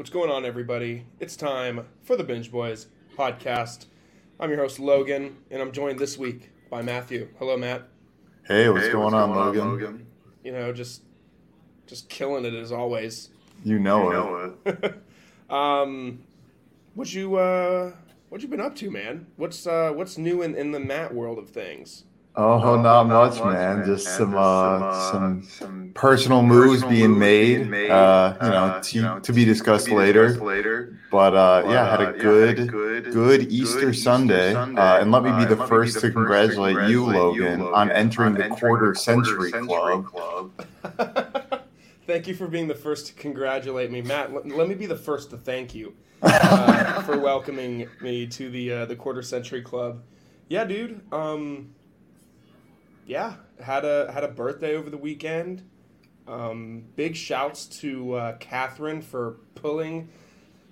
What's going on, everybody? It's time for the Binge Boys podcast. I'm your host, Logan, and I'm joined this week by Matthew. Hello, Matt. Hey, what's, hey, going, what's on, going, on, Logan? You know, just just killing it as always. You know, you know it. it. um, what you uh, what you been up to, man? What's uh, what's new in, in the Matt world of things? Oh, oh not, not, much, man. man. Just, some, uh, some, some personal moves being made. made uh, you know, uh, to, you know, to be discussed, to be later. discussed later. But, uh, but yeah, had a good, yeah, good, good Easter, Easter Sunday. Sunday. Uh, and let me be the first to congratulate, congratulate you, Logan, on entering on the quarter century, century club. club. thank you for being the first to congratulate me, Matt. Let, let me be the first to thank you uh, for welcoming me to the uh, the quarter century club. Yeah, dude. Um, yeah, had a had a birthday over the weekend. Um, big shouts to uh, Catherine for pulling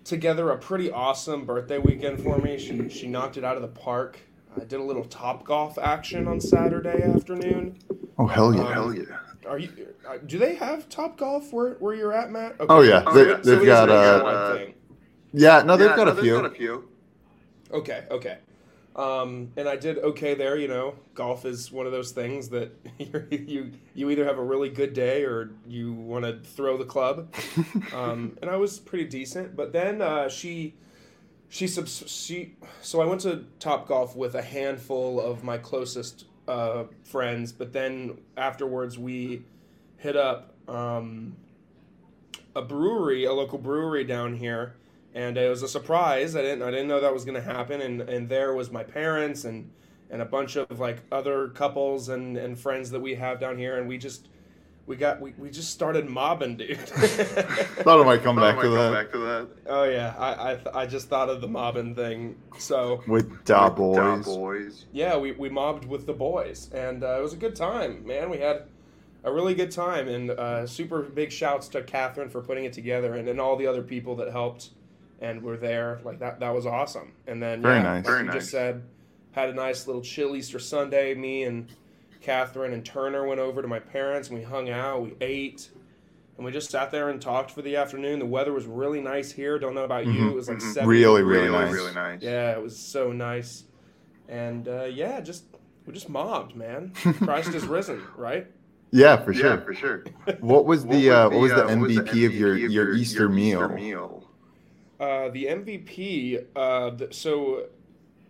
together a pretty awesome birthday weekend for me. She she knocked it out of the park. I did a little top golf action on Saturday afternoon. Oh hell yeah, um, hell yeah! Are you? Uh, do they have top golf where, where you're at, Matt? Okay. Oh yeah, they, have so got uh, yeah. No, they've yeah, got no, a few. Got a few. Okay, okay. Um, and I did okay there. You know, golf is one of those things that you you either have a really good day or you want to throw the club. um, and I was pretty decent, but then uh, she she she so I went to Top Golf with a handful of my closest uh, friends, but then afterwards we hit up um, a brewery, a local brewery down here and it was a surprise. I didn't I didn't know that was going to happen, and and there was my parents and and a bunch of like other couples and and friends that we have down here, and we just. We got we, we just started mobbing, dude. thought I might come, back, to that. back to that. Oh yeah, I I, I just thought of the mobbing thing. So with da boys. da boys. Yeah, we, we mobbed with the boys, and uh, it was a good time, man. We had a really good time, and uh, super big shouts to Catherine for putting it together, and, and all the other people that helped and we're there. Like that, that was awesome. And then very yeah, nice. Like very nice. just said, had a nice little chill Easter Sunday. Me and Catherine and Turner went over to my parents and we hung out. We ate. And we just sat there and talked for the afternoon. The weather was really nice here. Don't know about mm-hmm. you. It was like mm-hmm. 70 really, really, nice. really nice. Yeah, it was so nice. And uh, yeah, just we just mobbed, man. Christ is risen, right? Yeah, for sure, yeah, for sure. What was the uh, what was the, uh, MVP, was the MVP of your your, your Easter, your meal? Easter meal? Uh, the MVP. Uh, the, so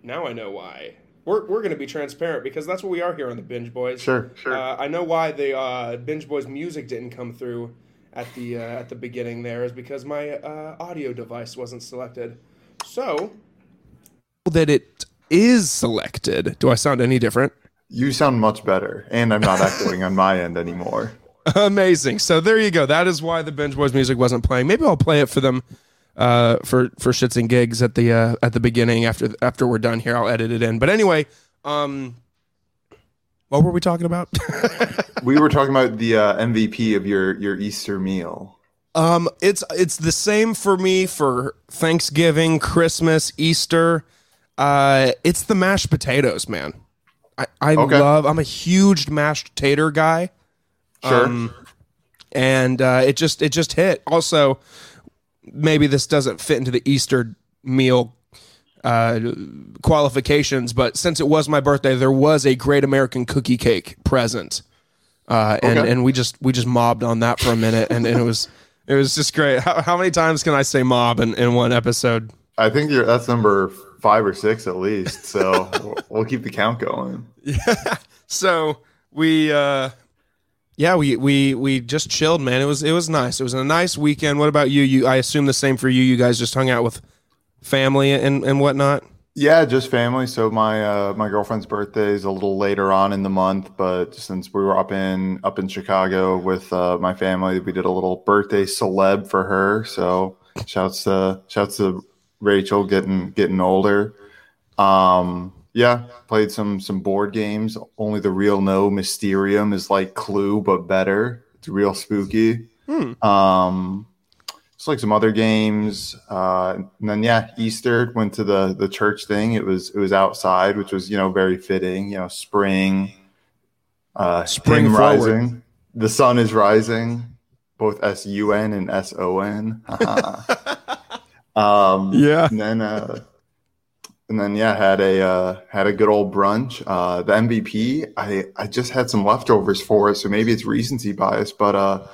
now I know why. We're, we're going to be transparent because that's what we are here on the Binge Boys. Sure, sure. Uh, I know why the uh, Binge Boys music didn't come through at the uh, at the beginning. There is because my uh, audio device wasn't selected. So that it is selected. Do I sound any different? You sound much better, and I'm not echoing on my end anymore. Amazing. So there you go. That is why the Binge Boys music wasn't playing. Maybe I'll play it for them uh, for for shits and gigs at the uh, at the beginning after after we're done here. I'll edit it in. But anyway, um, what were we talking about? we were talking about the uh, MVP of your your Easter meal. Um, it's it's the same for me for Thanksgiving, Christmas, Easter. Uh, it's the mashed potatoes, man. I, I okay. love. I'm a huge mashed tater guy. Sure. Um, and uh, it just it just hit. Also, maybe this doesn't fit into the Easter meal uh, qualifications, but since it was my birthday, there was a Great American Cookie Cake present, uh, and okay. and we just we just mobbed on that for a minute, and, and it was it was just great. How, how many times can I say mob in, in one episode? I think you're that's number five or six at least. So we'll, keep the count going. Yeah. So we uh, yeah, we we we just chilled, man. It was it was nice. It was a nice weekend. What about you? You I assume the same for you. You guys just hung out with family and and whatnot. Yeah, just family. So my uh, my girlfriend's birthday is a little later on in the month, but since we were up in up in Chicago with uh, my family, we did a little birthday celeb for her. So shouts to shouts to Rachel getting getting older. Um, yeah, played some some board games. Only the real no Mysterium is like Clue but better. It's real spooky. Hmm. Um, it's like some other games. Uh, and then yeah, Easter went to the the church thing. It was it was outside, which was you know very fitting. You know, spring, uh, spring rising. The sun is rising. Both S U N and S O N. Um, Yeah. And then, uh, and then, yeah, had a uh, had a good old brunch. Uh, the MVP, I I just had some leftovers for it, so maybe it's recency bias, but uh,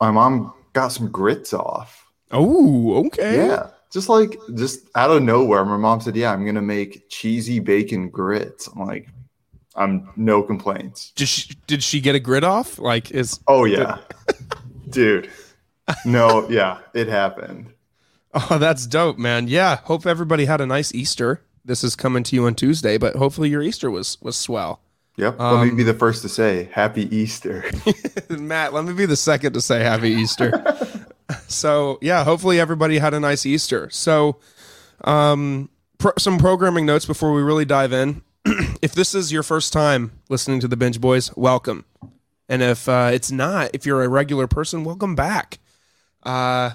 my mom got some grits off. Oh, okay. Yeah, just like just out of nowhere, my mom said, "Yeah, I'm gonna make cheesy bacon grits." I'm like, I'm no complaints. Did she did she get a grit off? Like is Oh yeah, dude. No, yeah, it happened. Oh, that's dope, man. Yeah. Hope everybody had a nice Easter. This is coming to you on Tuesday, but hopefully your Easter was was swell. Yep. Let me Um, be the first to say Happy Easter. Matt, let me be the second to say happy Easter. so, yeah, hopefully everybody had a nice Easter. So, um, pro- some programming notes before we really dive in. if this is your first time listening to the Binge Boys, welcome. And if uh, it's not, if you're a regular person, welcome back. Uh,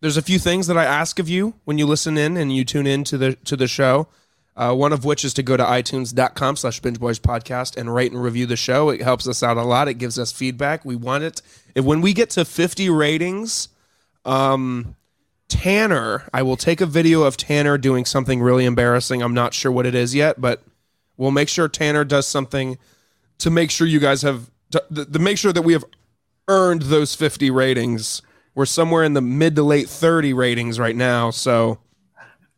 there's a few things that I ask of you when you listen in and you tune in to the to the show. Uh, one of which is to go to itunes.com slash binge boys podcast and rate and review the show. It helps us out a lot. It gives us feedback. We want it. If when we get to 50 ratings, um, Tanner, I will take a video of Tanner doing something really embarrassing. I'm not sure what it is yet, but we'll make sure Tanner does something to make sure you guys have to, to, make sure that we have earned those 50 ratings. We're somewhere in the mid to late 30 ratings right now, so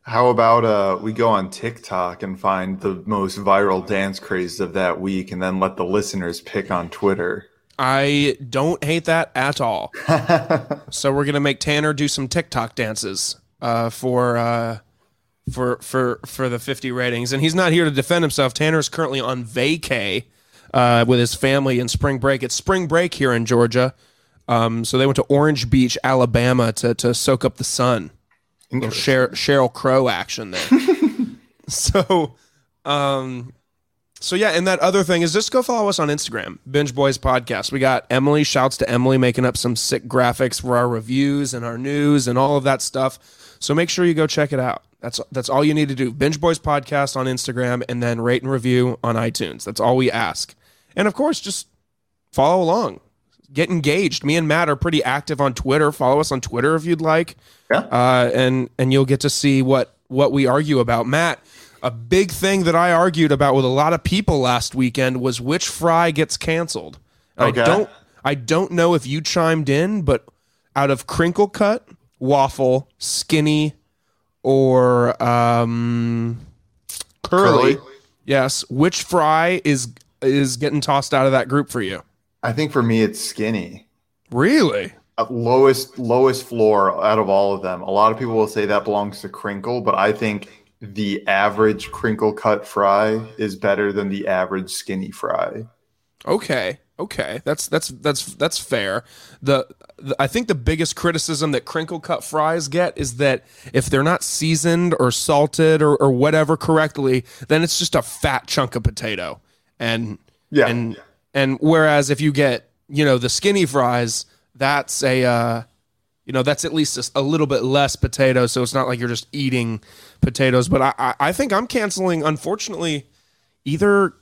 How about uh, we go on TikTok and find the most viral dance crazes of that week, and then let the listeners pick on Twitter. I don't hate that at all. so we're gonna make Tanner do some TikTok dances uh, for uh, for for for the 50 ratings, and he's not here to defend himself. Tanner is currently on vacay uh, with his family in spring break. It's spring break here in Georgia, um, so they went to Orange Beach, Alabama, to to soak up the sun. Little Sheryl, Sheryl Crow action there. so, um, so yeah, and that other thing is just go follow us on Instagram, Binge Boys Podcast. We got Emily. Shouts to Emily making up some sick graphics for our reviews and our news and all of that stuff. So make sure you go check it out. That's that's all you need to do. Binge Boys Podcast on Instagram and then rate and review on iTunes. That's all we ask. And of course, just follow along. Get engaged. Me and Matt are pretty active on Twitter. Follow us on Twitter if you'd like. Yeah. Uh, and and you'll get to see what what we argue about. Matt, a big thing that I argued about with a lot of people last weekend was which fry gets canceled. Okay. I don't I don't know if you chimed in, but out of crinkle cut, waffle, skinny, or um, curly, Curly? yes, which fry is is getting tossed out of that group for you? I think for me, it's skinny. Really? Uh, lowest lowest floor out of all of them. A lot of people will say that belongs to crinkle, but I think the average crinkle cut fry is better than the average skinny fry. Okay. Okay. That's that's that's that's fair. The, the I think the biggest criticism that crinkle cut fries get is that if they're not seasoned or salted or, or whatever correctly, then it's just a fat chunk of potato. And Yeah. and and whereas if you get, you know, the skinny fries, that's a uh you know, that's at least a little bit less potato, so it's not like you're just eating potatoes. But I, I, I think I'm canceling, unfortunately, either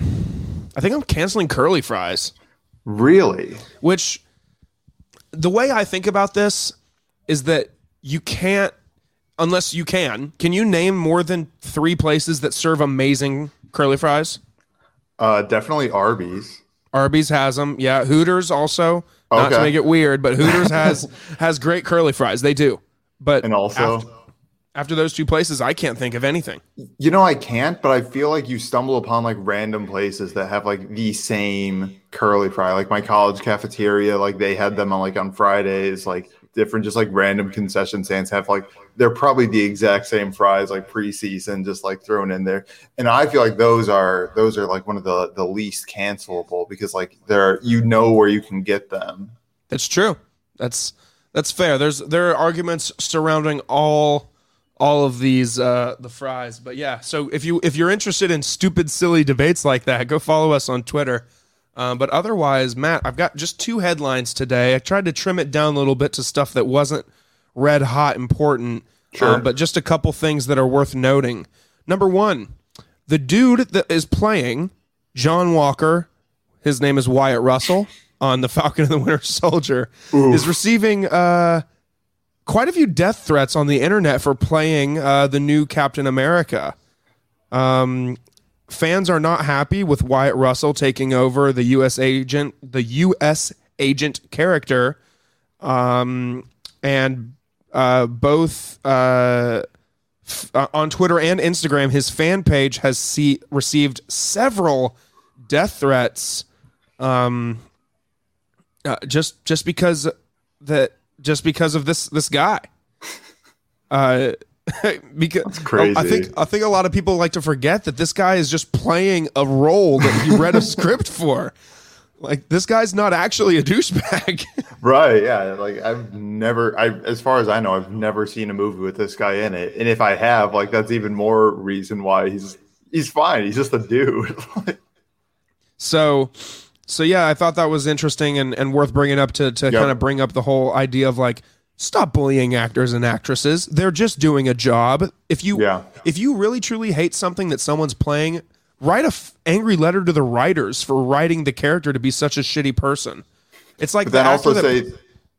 I think I'm canceling curly fries, Really? which the way I think about this is that you can't, unless you can, can you name more than three places that serve amazing curly fries? Uh, definitely Arby's. Arby's has them. Yeah. Hooters also. Not to make it weird, but Hooters has has great curly fries. They do. But And also, after, after those two places, I can't think of anything. you know, I can't, but I feel like you stumble upon like random places that have like the same curly fry. Like my college cafeteria, like they had them on like on Fridays, like different, just like random concession stands have like they're probably the exact same fries like preseason, just like thrown in there. And I feel like those are those are like one of the the least cancelable because like they're you know where you can get them. That's true. That's that's fair. There's there are arguments surrounding all all of these uh the fries. But yeah, so if you if you're interested in stupid silly debates like that, go follow us on Twitter. Um, but otherwise, Matt, I've got just two headlines today. I tried to trim it down a little bit to stuff that wasn't red hot important. Sure. um, but just a couple things that are worth noting. Number one, the dude that is playing John Walker, his name is Wyatt Russell on the Falcon and the Winter Soldier, is receiving uh, quite a few death threats on the internet for playing uh, the new Captain America. Um, fans are not happy with Wyatt Russell taking over the U.S. agent, the U.S. agent character, um, and uh, both uh, f- uh, on Twitter and Instagram, his fan page has see- received several death threats. Um, uh, just just because that just because of this this guy. Because crazy. I think I think a lot of people like to forget that this guy is just playing a role that he read a script for. Like this guy's not actually a douchebag. Right, yeah. Like I've never I as far as I know, I've never seen a movie with this guy in it. And if I have, like that's even more reason why he's he's fine. He's just a dude. so so yeah, I thought that was interesting and, and worth bringing up to to Yep. kind of bring up the whole idea of like stop bullying actors and actresses. They're just doing a job. If you Yeah. if you really truly hate something that someone's playing, write a f- angry letter to the writers for writing the character to be such a shitty person. It's like But then also that- say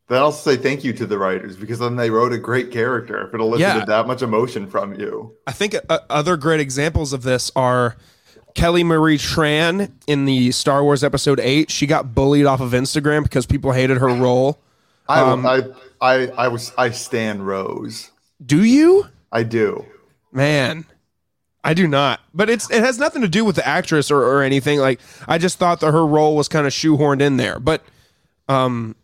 then also say thank you to the writers because then they wrote a great character if it elicited Yeah. that much emotion from you. I think uh, other great examples of this are Kelly Marie Tran in the Star Wars Episode Eight. She got bullied off of Instagram because people hated her role. I Um, I I I was I stand Rose. Do you? I do. Man, I do not. But it's it has nothing to do with the actress or, or anything. Like I just thought that her role was kind of shoehorned in there. But um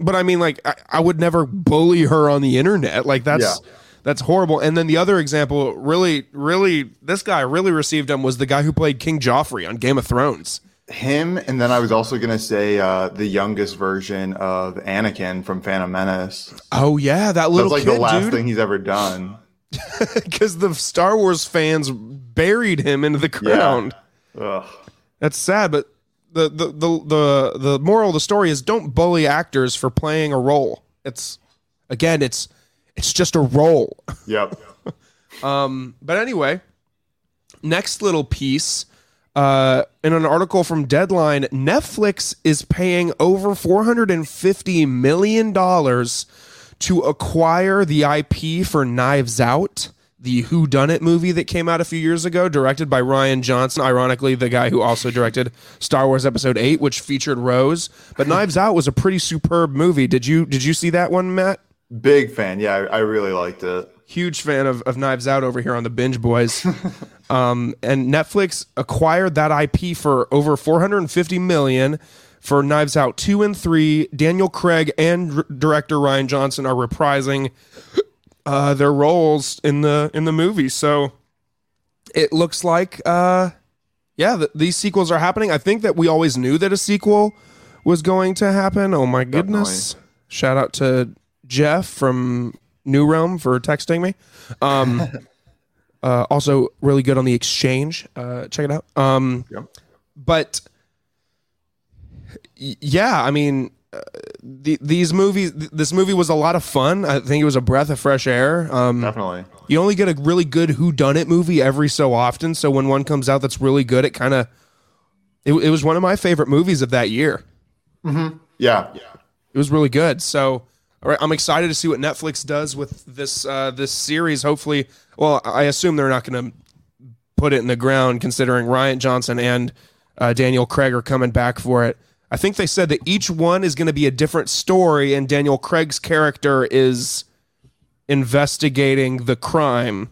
but I mean like I, I would never bully her on the internet. Like that's Yeah. that's horrible. And then the other example really really this guy really received him was the guy who played King Joffrey on Game of Thrones. Him and then I was also gonna say uh, the youngest version of Anakin from Phantom Menace. Oh yeah, that That's little like kid, the last dude. thing he's ever done. Because the Star Wars fans buried him into the ground. Ugh. That's sad, but the, the the the the moral of the story is don't bully actors for playing a role. It's again, it's it's just a role. Yep. Um, but anyway, next little piece. Uh, in an article from Deadline, Netflix is paying over four hundred and fifty million dollars to acquire the IP for Knives Out, the Who Done It movie that came out a few years ago, directed by Rian Johnson. Ironically, the guy who also directed Star Wars Episode Eight, which featured Rose. But Knives Out was a pretty superb movie. Did you did you see that one, Matt? Big fan. Yeah, I, I really liked it. Huge fan of, of Knives Out over here on the Binge Boys. um, and Netflix acquired that IP for over 450 million for Knives Out 2 and 3. Daniel Craig and r- director Rian Johnson are reprising uh, their roles in the in the movie. So it looks like uh, yeah, th- these sequels are happening. I think that we always knew that a sequel was going to happen. Oh my goodness. Shout out to Jeff from New Realm for texting me. Um, uh, also, really good on the exchange. Uh, check it out. Um, Yep. But yeah, I mean, uh, the, these movies, th- this movie was a lot of fun. I think it was a breath of fresh air. Um, Definitely. you only get a really good who done it movie every so often. So when one comes out that's really good, it kind of it, it was one of my favorite movies of that year. Yeah. Yeah. It was really good. So all right, I'm excited to see what Netflix does with this uh, this series. Hopefully, well, I assume they're not going to put it in the ground, considering Rian Johnson and uh, Daniel Craig are coming back for it. I think they said that each one is going to be a different story, and Daniel Craig's character is investigating the crime.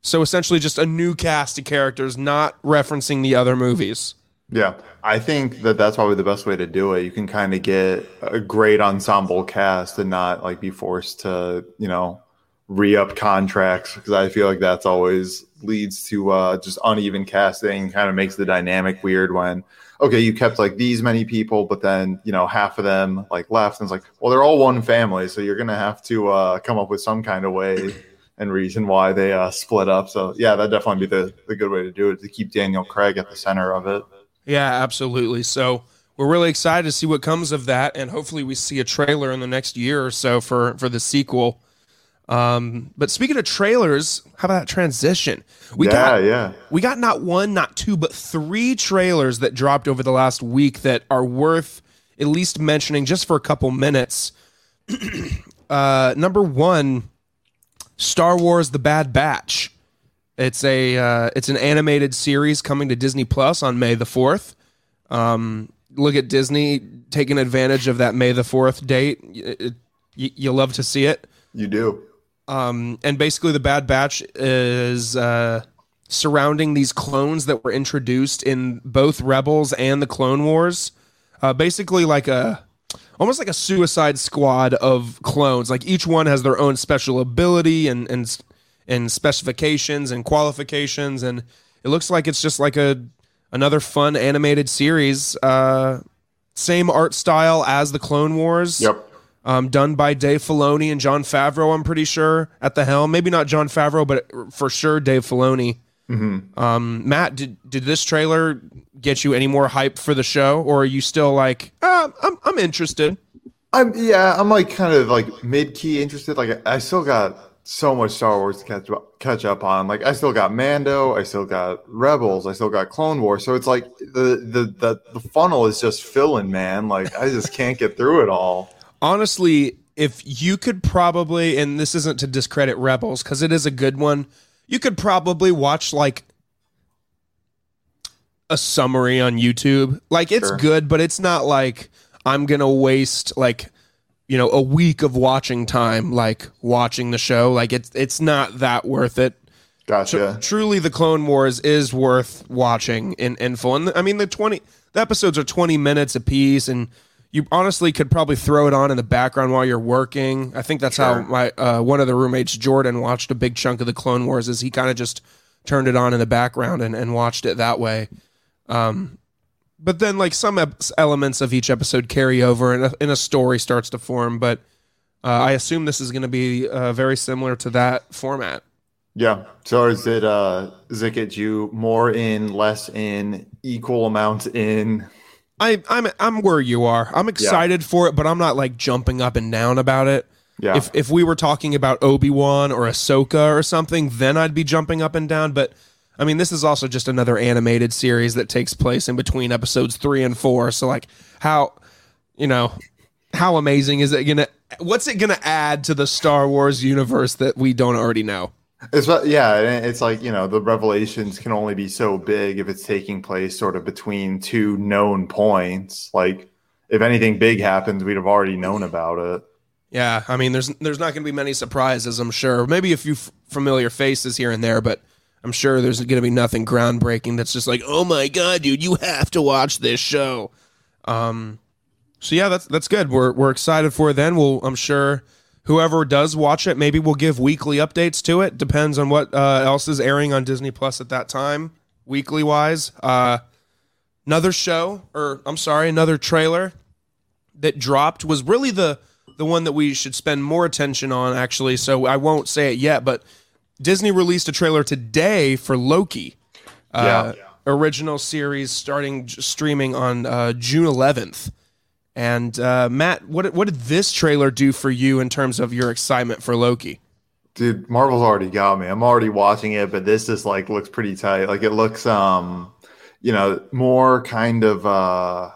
So essentially, just a new cast of characters, not referencing the other movies. Yeah. I think that that's probably the best way to do it. You can kind of get a great ensemble cast and not like be forced to, you know, re up contracts because I feel like that's always leads to uh, just uneven casting, kind of makes the dynamic weird when, okay, you kept like these many people, but then, you know, half of them like left. And it's like, well, they're all one family. So you're going to have to uh, come up with some kind of way and reason why they uh, split up. So yeah, that'd definitely be the, the good way to do it to keep Daniel Craig at the center of it. Yeah, absolutely. So we're really excited to see what comes of that, and hopefully we see a trailer in the next year or so for for the sequel. Um, but speaking of trailers, how about that transition? We yeah, got yeah. we got not one, not two, but three trailers that dropped over the last week that are worth at least mentioning just for a couple minutes. uh, number one, Star Wars: The Bad Batch. It's a uh, it's an animated series coming to Disney Plus on May the fourth. Um, look at Disney taking advantage of that May the fourth date. You, you love to see it. You do. Um, and basically, the Bad Batch is uh, surrounding these clones that were introduced in both Rebels and the Clone Wars. Uh, basically, like a almost like a Suicide Squad of clones. Like each one has their own special ability and and and specifications and qualifications, and it looks like it's just like a another fun animated series. Uh, same art style as the Clone Wars. Yep. Um, done by Dave Filoni and Jon Favreau, I'm pretty sure at the helm. Maybe not Jon Favreau, but for sure Dave Filoni. Mm-hmm. Um, Matt, did did this trailer get you any more hype for the show, or are you still like, uh, I'm I'm interested? I'm yeah, I'm like kind of like mid key interested. Like I still got so much Star Wars to catch up, catch up on. Like I still got Mando, I still got Rebels, I still got Clone Wars. So it's like the the the, the funnel is just filling, man. Like I just can't get through it all. Honestly, if you could probably, and this isn't to discredit Rebels because it is a good one, you could probably watch like a summary on YouTube. Like it's Sure. good, but it's not like I'm gonna waste like you know a week of watching time like watching the show. Like it's it's not that worth it. Gotcha. Truly, the Clone Wars is worth watching in in full. And I mean, the twenty the episodes are twenty minutes apiece, and you honestly could probably throw it on in the background while you're working. I think that's how my uh, one of the roommates, Jordan, watched a big chunk of the Clone Wars. Is he kind of just turned it on in the background and, and watched it that way. Um, but then like some ep- elements of each episode carry over, and a, and a story starts to form. But uh, I assume this is going to be uh, very similar to that format. Yeah. So is it uh does it get you more in, less in, equal amounts in? I, I'm I'm where you are. I'm excited for it, but I'm not like jumping up and down about it. Yeah. If if we were talking about Obi Wan or Ahsoka or something, then I'd be jumping up and down. But I mean, this is also just another animated series that takes place in between episodes three and four. So like, how you know, how amazing is it gonna? What's it gonna add to the Star Wars universe that we don't already know? It's yeah, it's like you know the revelations can only be so big if it's taking place sort of between two known points. Like if anything big happens, we'd have already known about it. Yeah, I mean, there's there's not going to be many surprises. I'm sure. Maybe a few f- familiar faces here and there, but I'm sure there's going to be nothing groundbreaking. That's just like, oh my god, dude, you have to watch this show. Um, so yeah, that's that's good. We're we're excited for it. Then we'll, I'm sure, whoever does watch it, maybe we'll give weekly updates to it. Depends on what uh, else is airing on Disney Plus at that time, weekly wise. Uh, another show, or I'm sorry, another trailer that dropped was really the the one that we should spend more attention on actually so i won't say it yet but disney released a trailer today for loki uh, Yeah. original series starting streaming on uh, june 11th and uh, matt what, what did this trailer do for you in terms of your excitement for loki Dude, Marvel's already got me. I'm already watching it, but this just like looks pretty tight. Like it looks um, you know, more kind of uh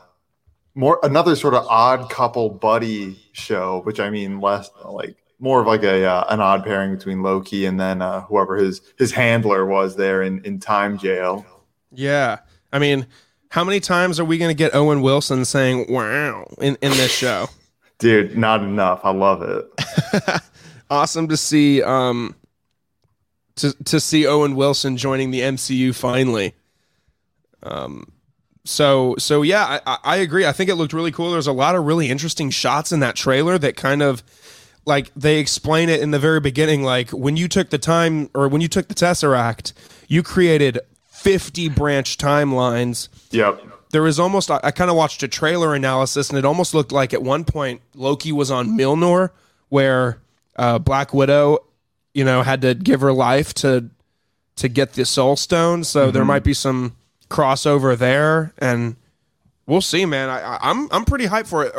more another sort of odd couple buddy show, which I mean less like more of like a uh, an odd pairing between Loki and then uh, whoever his his handler was there in in time jail. yeah i mean how many times are we going to get owen wilson saying wow in, in this show Dude, not enough. I love it. awesome to see um to to see Owen Wilson joining the MCU finally. Um so so yeah, I- I, I agree. I think it looked really cool. There's a lot of really interesting shots in that trailer that kind of like they explain it in the very beginning like when you took the time or when you took the Tesseract, you created 50 branch timelines. Yep. there was almost I, I kind of watched a trailer analysis and it almost looked like at one point Loki was on Milnor where uh, Black Widow you know had to give her life to to get the soul stone. So there might be some crossover there and we'll see man. I, I'm I'm pretty hyped for it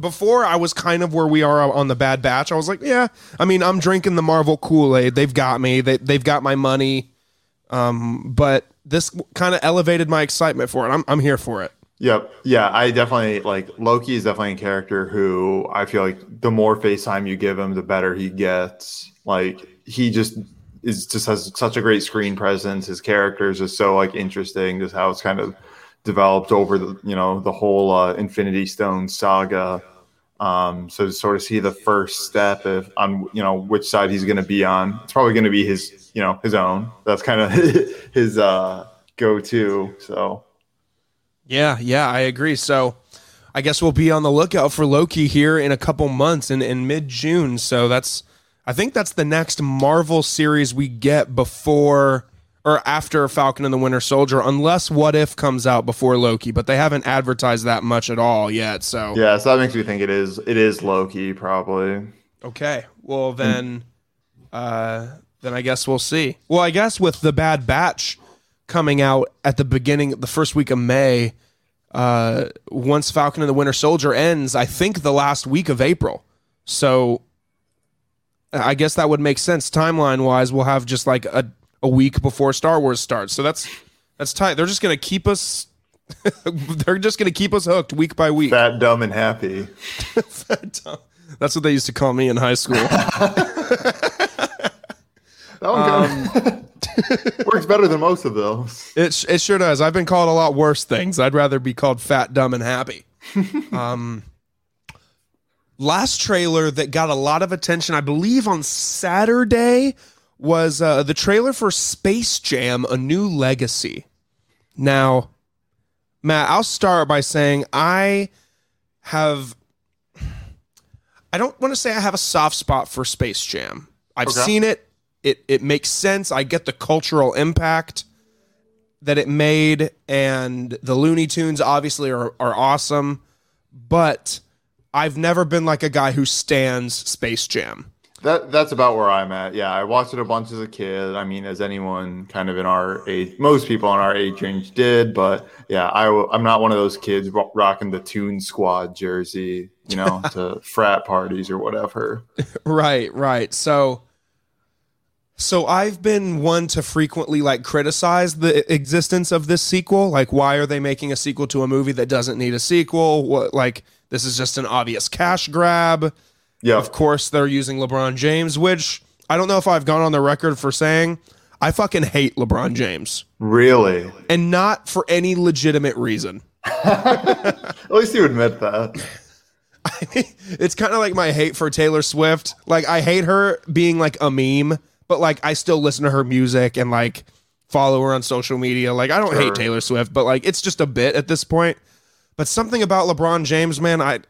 before I was kind of where we are on the Bad Batch I was like yeah I mean I'm drinking the Marvel Kool-Aid they've got me they, they've got my money um, but this kind of elevated my excitement for it. I'm, I'm here for it. Yep. Yeah, I definitely like Loki is definitely a character who I feel like the more FaceTime you give him, the better he gets. Like he just is just has such a great screen presence. His characters is so like interesting, just how it's kind of developed over the you know the whole uh, Infinity Stone saga. Um, so to sort of see the first step of on you know which side he's going to be on, it's probably going to be his you know his own. That's kind of his uh, go to. So yeah, yeah, I agree. So I guess we'll be on the lookout for Loki here in a couple months in, in mid June. So that's I think that's the next Marvel series we get before or after Falcon and the Winter Soldier, unless What If comes out before Loki, but they haven't advertised that much at all yet. So yeah, so that makes me think it is it is Loki probably. Okay, well then, uh, then I guess we'll see. Well, I guess with the Bad Batch coming out at the beginning, the first week of May, uh, once Falcon and the Winter Soldier ends, I think the last week of April. So I guess that would make sense timeline wise. We'll have just like a, a week before Star Wars starts. So that's that's tight. They're just gonna keep us. they're just gonna keep us hooked week by week. Fat, dumb, and happy. Fat, dumb. That's what they used to call me in high school. that one um, works better than most of those. It it sure does. I've been called a lot worse things. I'd rather be called fat, dumb, and happy. um, last trailer that got a lot of attention, I believe, on Saturday was uh, the trailer for Space Jam: A New Legacy. Now, Matt, I'll start by saying I have. I don't want to say I have a soft spot for Space Jam. I've okay. seen it. It it makes sense. I get the cultural impact that it made, and the Looney Tunes obviously are are awesome, but I've never been like a guy who stands Space Jam. That that's about where I'm at. Yeah, I watched it a bunch as a kid. I mean, as anyone kind of in our age, most people in our age range did. But yeah, I I'm not one of those kids rocking the Toon Squad jersey, you know, to frat parties or whatever. Right, right. So. So I've been one to frequently like criticize the existence of this sequel. Like, why are they making a sequel to a movie that doesn't need a sequel? What like this is just an obvious cash grab. Yeah. Of course, they're using LeBron James, which I don't know if I've gone on the record for saying I fucking hate LeBron James. Really? And not for any legitimate reason. At least you admit that. it's kind of like my hate for Taylor Swift. Like I hate her being like a meme, but like I still listen to her music and like follow her on social media. Like I don't sure. hate Taylor Swift, but like it's just a bit at this point. But something about LeBron James, man, I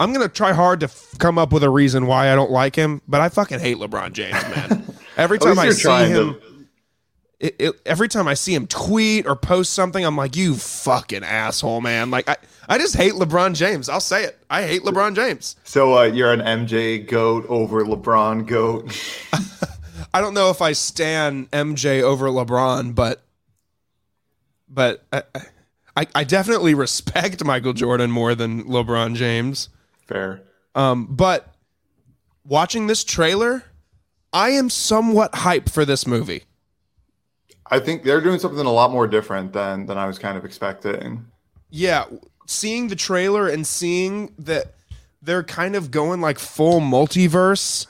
I'm gonna try hard to f- come up with a reason why I don't like him, but I fucking hate LeBron James, man. Every time I see him, it, it, every time I see him tweet or post something, I'm like, you fucking asshole, man. Like I, I just hate LeBron James. I'll say it. I hate LeBron James. So uh, you're an MJ goat over LeBron goat. I don't know if I stand MJ over LeBron, but but. I, I, I definitely respect Michael Jordan more than LeBron James. Fair. Um, but watching this trailer, I am somewhat hyped for this movie. I think they're doing something a lot more different than than I was kind of expecting. Yeah, seeing the trailer and seeing that they're kind of going like full multiverse,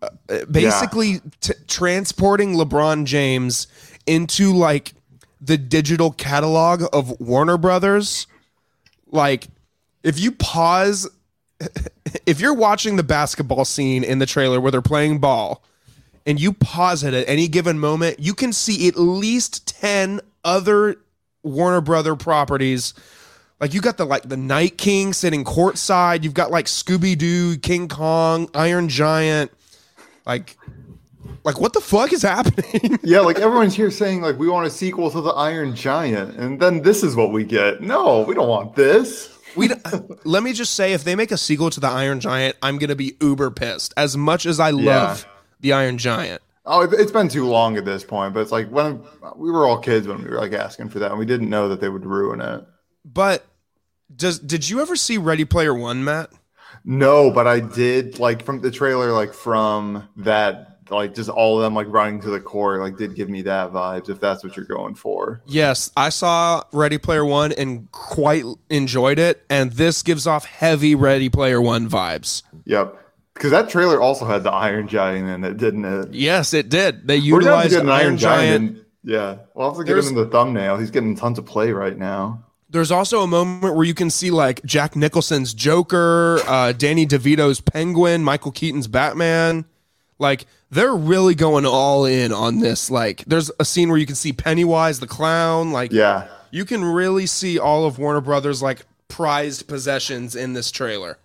uh, basically yeah. t- transporting LeBron James into like the digital catalog of Warner Brothers, like if you pause if you're watching the basketball scene in the trailer where they're playing ball and you pause it at any given moment, you can see at least 10 other Warner Brother properties. Like you got the like the Night King sitting courtside, you've got like Scooby Doo, King Kong, Iron Giant, like like, what the fuck is happening? yeah, like everyone's here saying like we want a sequel to the Iron Giant, and then this is what we get. No, we don't want this. We let me just say, if they make a sequel to the Iron Giant, I'm gonna be uber pissed. As much as I love yeah. the Iron Giant. Oh, it's been too long at this point, but it's like when we were all kids when we were like asking for that, and we didn't know that they would ruin it. But does did you ever see Ready Player One, Matt? No, but I did like from the trailer, like from that like just all of them like running to the core like did give me that vibes if that's what you're going for. Yes, I saw Ready Player One and quite enjoyed it, and this gives off heavy Ready Player One vibes. Yep. Because that trailer also had the Iron Giant in it, didn't it? Yes, it did. They utilized an Iron, Giant. in- yeah, we'll have to get him in the thumbnail. He's getting tons of play right now. There's also a moment where you can see like Jack Nicholson's Joker, uh, Danny DeVito's Penguin, Michael Keaton's Batman. Like they're really going all in on this. Like there's a scene where you can see Pennywise the clown. Like Yeah. you can really see all of Warner Brothers like prized possessions in this trailer.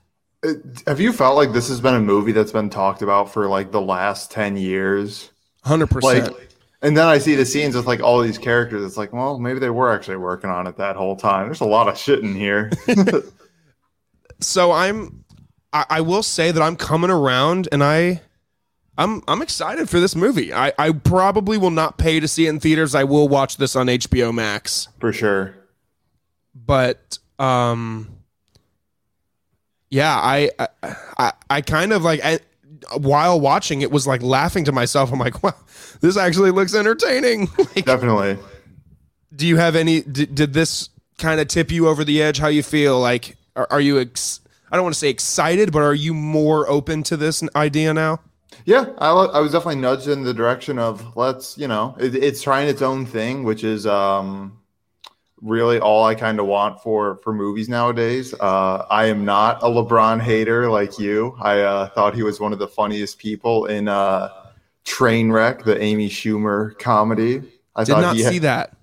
Uh, Have you felt like this has been a movie that's been talked about for like the last 10 years? Hundred Like, percent. and then I see the scenes with like all these characters. It's like, well, maybe they were actually working on it that whole time. There's a lot of shit in here. So I'm, I, I will say that I'm coming around, and I, I'm I'm excited for this movie. I I probably will not pay to see it in theaters. I will watch this on HBO Max. for sure. but um yeah i i i, I kind of like I, while watching it was like laughing to myself i'm like wow this actually looks entertaining like, Definitely. do you have any did, did this kind of tip you over the edge how you feel like are, are you ex, i don't want to say excited but are you more open to this idea now Yeah, I, I was definitely nudged in the direction of let's, you know, it, it's trying its own thing, which is um, really all I kind of want for for movies nowadays. Uh, I am not a LeBron hater like you. I uh, thought he was one of the funniest people in uh, Trainwreck, the Amy Schumer comedy. I did thought not see that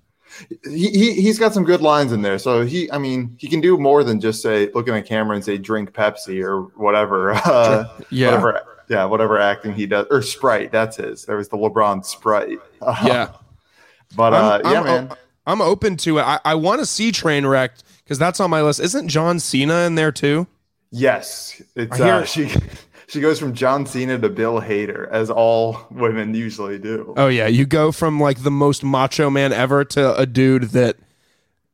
he, he he's got some good lines in there. So he, I mean, he can do more than just say look in the camera and say drink Pepsi or whatever. Uh, yeah whatever, yeah, whatever acting he does or Sprite. That's his. There was the LeBron Sprite. Yeah but uh, I'm, yeah, I'm, man. I'm open to it. I, I want to see Trainwreck because that's on my list. Isn't John Cena in there too? Yes, it's uh, she. She goes from John Cena to Bill Hader, as all women usually do. Oh yeah, you go from like the most macho man ever to a dude that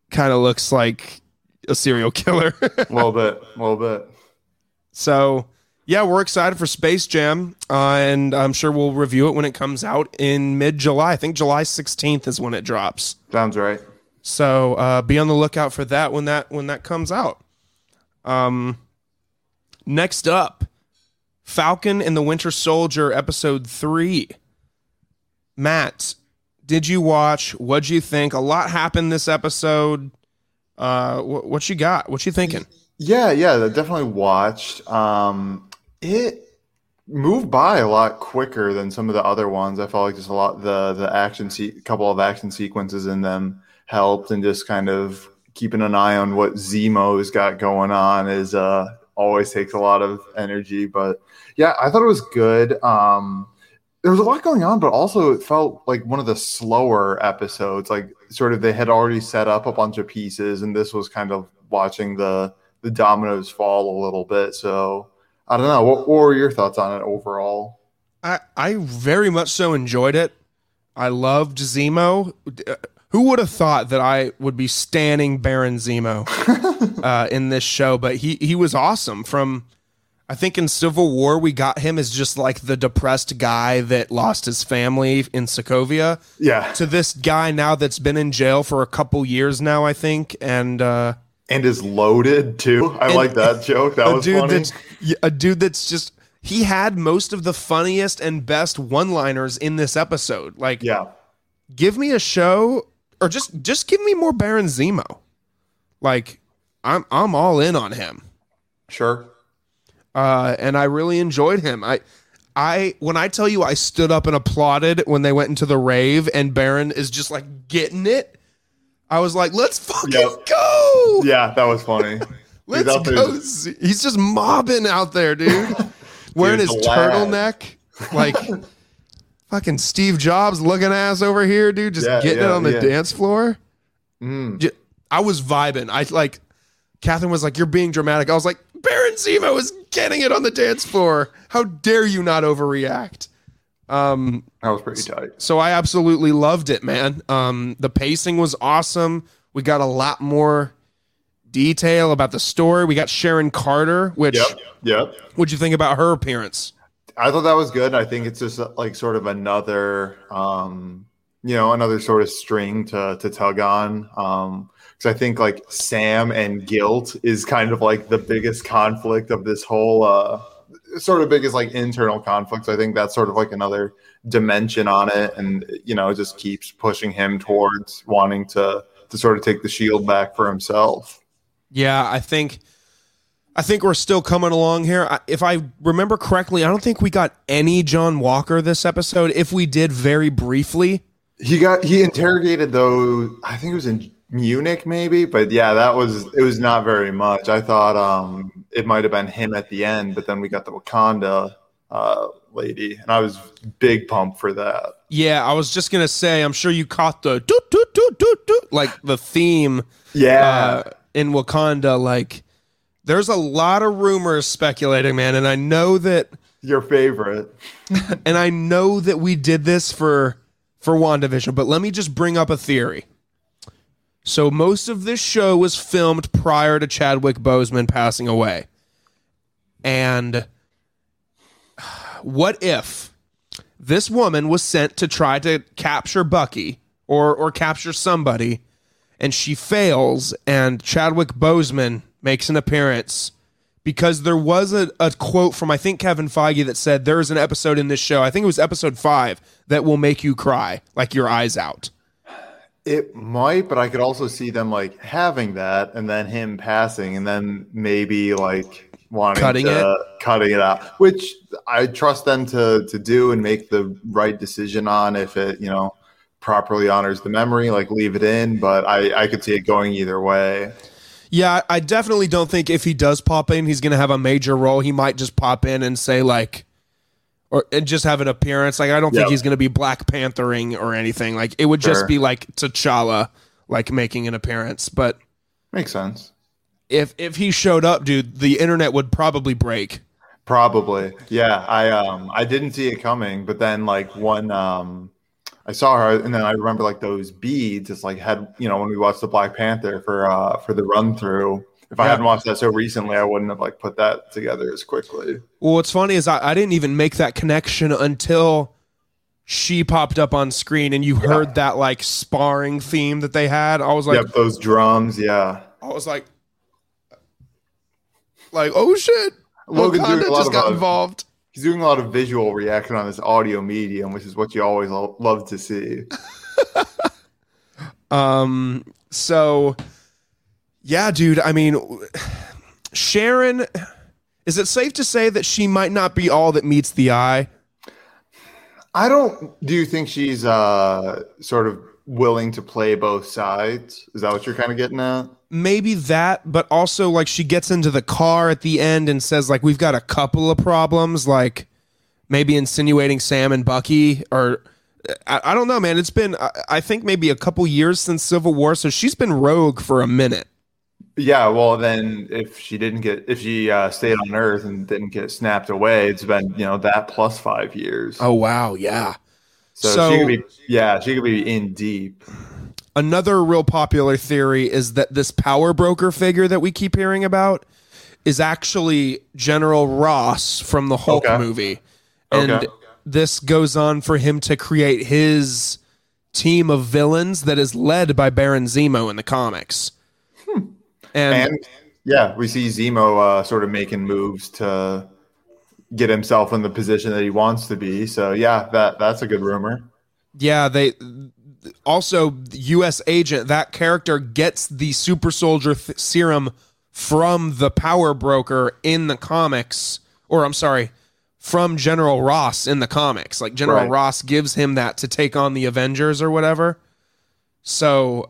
kind of looks like a serial killer. A little bit, a little bit. so yeah, we're excited for Space Jam, uh, and I'm sure we'll review it when it comes out in mid July. I think July 16th is when it drops. Sounds right. So uh, be on the lookout for that when that when that comes out. Um, next up, Falcon and the Winter Soldier, episode three. Matt, did you watch? What'd you think? A lot happened this episode. Uh, what, what you got? What you thinking? Yeah, yeah, I definitely watched. Um, it moved by a lot quicker than some of the other ones. I felt like just a lot the the action se- couple of action sequences in them helped, and just kind of keeping an eye on what Zemo's got going on is uh always takes a lot of energy. But yeah, I thought it was good. Um, there was a lot going on, but also it felt like one of the slower episodes. Like sort of they had already set up a bunch of pieces, and this was kind of watching the the dominoes fall a little bit. So I don't know. What, what were your thoughts on it overall? I I very much so enjoyed it. I loved Zemo. Uh, Who would have thought that I would be standing Baron Zemo uh, in this show? But he he was awesome. From I think in Civil War we got him as just like the depressed guy that lost his family in Sokovia Yeah, to this guy now that's been in jail for a couple years now. I think and. uh and is loaded too. I And- like that joke. That was dude funny. that's a dude that's just he had most of the funniest and best one-liners in this episode. Like, Yeah, give me a show or just just give me more Baron Zemo. Like, I'm I'm all in on him. sure. Uh, and I really enjoyed him. I I when I tell you I stood up and applauded when they went into the rave and Baron is just like getting it. I was like, let's fucking Yep. go. Yeah, that was funny. Let's there go. Z- He's just mobbing out there, dude. Wearing Dude, his turtleneck. Like fucking Steve Jobs looking ass over here, dude, just Yeah, getting it on the yeah. dance floor. Mm. I was vibing. I like Catherine was like, You're being dramatic. I was like, Baron Zemo is getting it on the dance floor. How dare you not overreact? Um, That was pretty tight. so I absolutely loved it, man. Um, the pacing was awesome. We got a lot more detail about the story. We got Sharon Carter, which Yep, yep. what'd you think about her appearance? I thought that was good. I think it's just like sort of another, um, you know, another sort of string to to tug on. Um, because I think like Sam and guilt is kind of like the biggest conflict of this whole uh sort of biggest like internal conflicts. I think that's sort of like another dimension on it, and you know, it just keeps pushing him towards wanting to to sort of take the shield back for himself. Yeah, I think I think we're still coming along here. I, if I remember correctly, I don't think we got any John Walker this episode. If we did, very briefly. He got he interrogated though. I think it was in Munich, maybe, but yeah, that was it was not very much. I thought um it might have been him at the end, but then we got the Wakanda uh, lady, and I was big pump for that. Yeah, I was just gonna say, I'm sure you caught the doot doot doot doot doot like the theme. Yeah, uh, in Wakanda, like there's a lot of rumors speculating, man, and I know that your favorite, and I know that we did this for for WandaVision, but let me just bring up a theory. So most of this show was filmed prior to Chadwick Boseman passing away. And what if this woman was sent to try to capture Bucky or or capture somebody and she fails and Chadwick Boseman makes an appearance because there was a, a quote from I think Kevin Feige that said there's an episode in this show, I think it was episode 5 that will make you cry like your eyes out. It might, but I could also see them like having that and then him passing and then maybe like wanting Cutting to it? cutting it out, which I trust them to to do and make the right decision on if it, you know, properly honors the memory, like leave it in, but I I could see it going either way. Yeah, I definitely don't think if he does pop in, he's going to have a major role. He might just pop in and say like, or and just have an appearance. Like I don't think he's going to be Black Panthering or anything. Like it would just be like T'Challa, like making an appearance. But Makes sense. if if he showed up, dude, the internet would probably break. Probably. Yeah. I um I didn't see it coming, but then like one um I saw her and then I remember like those beads. It's like had you know, when we watched the Black Panther for uh for the run through. If I hadn't watched that so recently, I wouldn't have like put that together as quickly. Well, what's funny is I, I didn't even make that connection until she popped up on screen and you heard that like sparring theme that they had. I was like, yep, those drums, yeah. I was like, like, oh shit, Logan's doing Wakanda a lot just got uh, involved. He's doing a lot of visual reaction on this audio medium, which is what you always lo- love to see. Um, so yeah, dude. I mean, Sharon, is it safe to say that she might not be all that meets the eye? I don't. Do you think she's uh sort of willing to play both sides? Is that what you're kind of getting at? maybe that, but also like she gets into the car at the end and says like we've got a couple of problems, like maybe insinuating Sam and Bucky or I, I don't know, man. It's been I, I think maybe a couple years since Civil War, so she's been rogue for a minute. Yeah. Well, then if she didn't get, if she uh, stayed on Earth and didn't get snapped away, it's been you know that plus five years. Oh wow, yeah. so, so- she could be, yeah, she could be in deep. Another real popular theory is that this power broker figure that we keep hearing about is actually General Ross from the Hulk Okay. movie. And Okay. this goes on for him to create his team of villains that is led by Baron Zemo in the comics. And, And yeah, we see Zemo uh, sort of making moves to get himself in the position that he wants to be. So yeah, that that's a good rumor. yeah, they also US agent that character gets the super soldier th- serum from the power broker in the comics or I'm sorry from General Ross in the comics like General Right. Ross gives him that to take on the Avengers or whatever so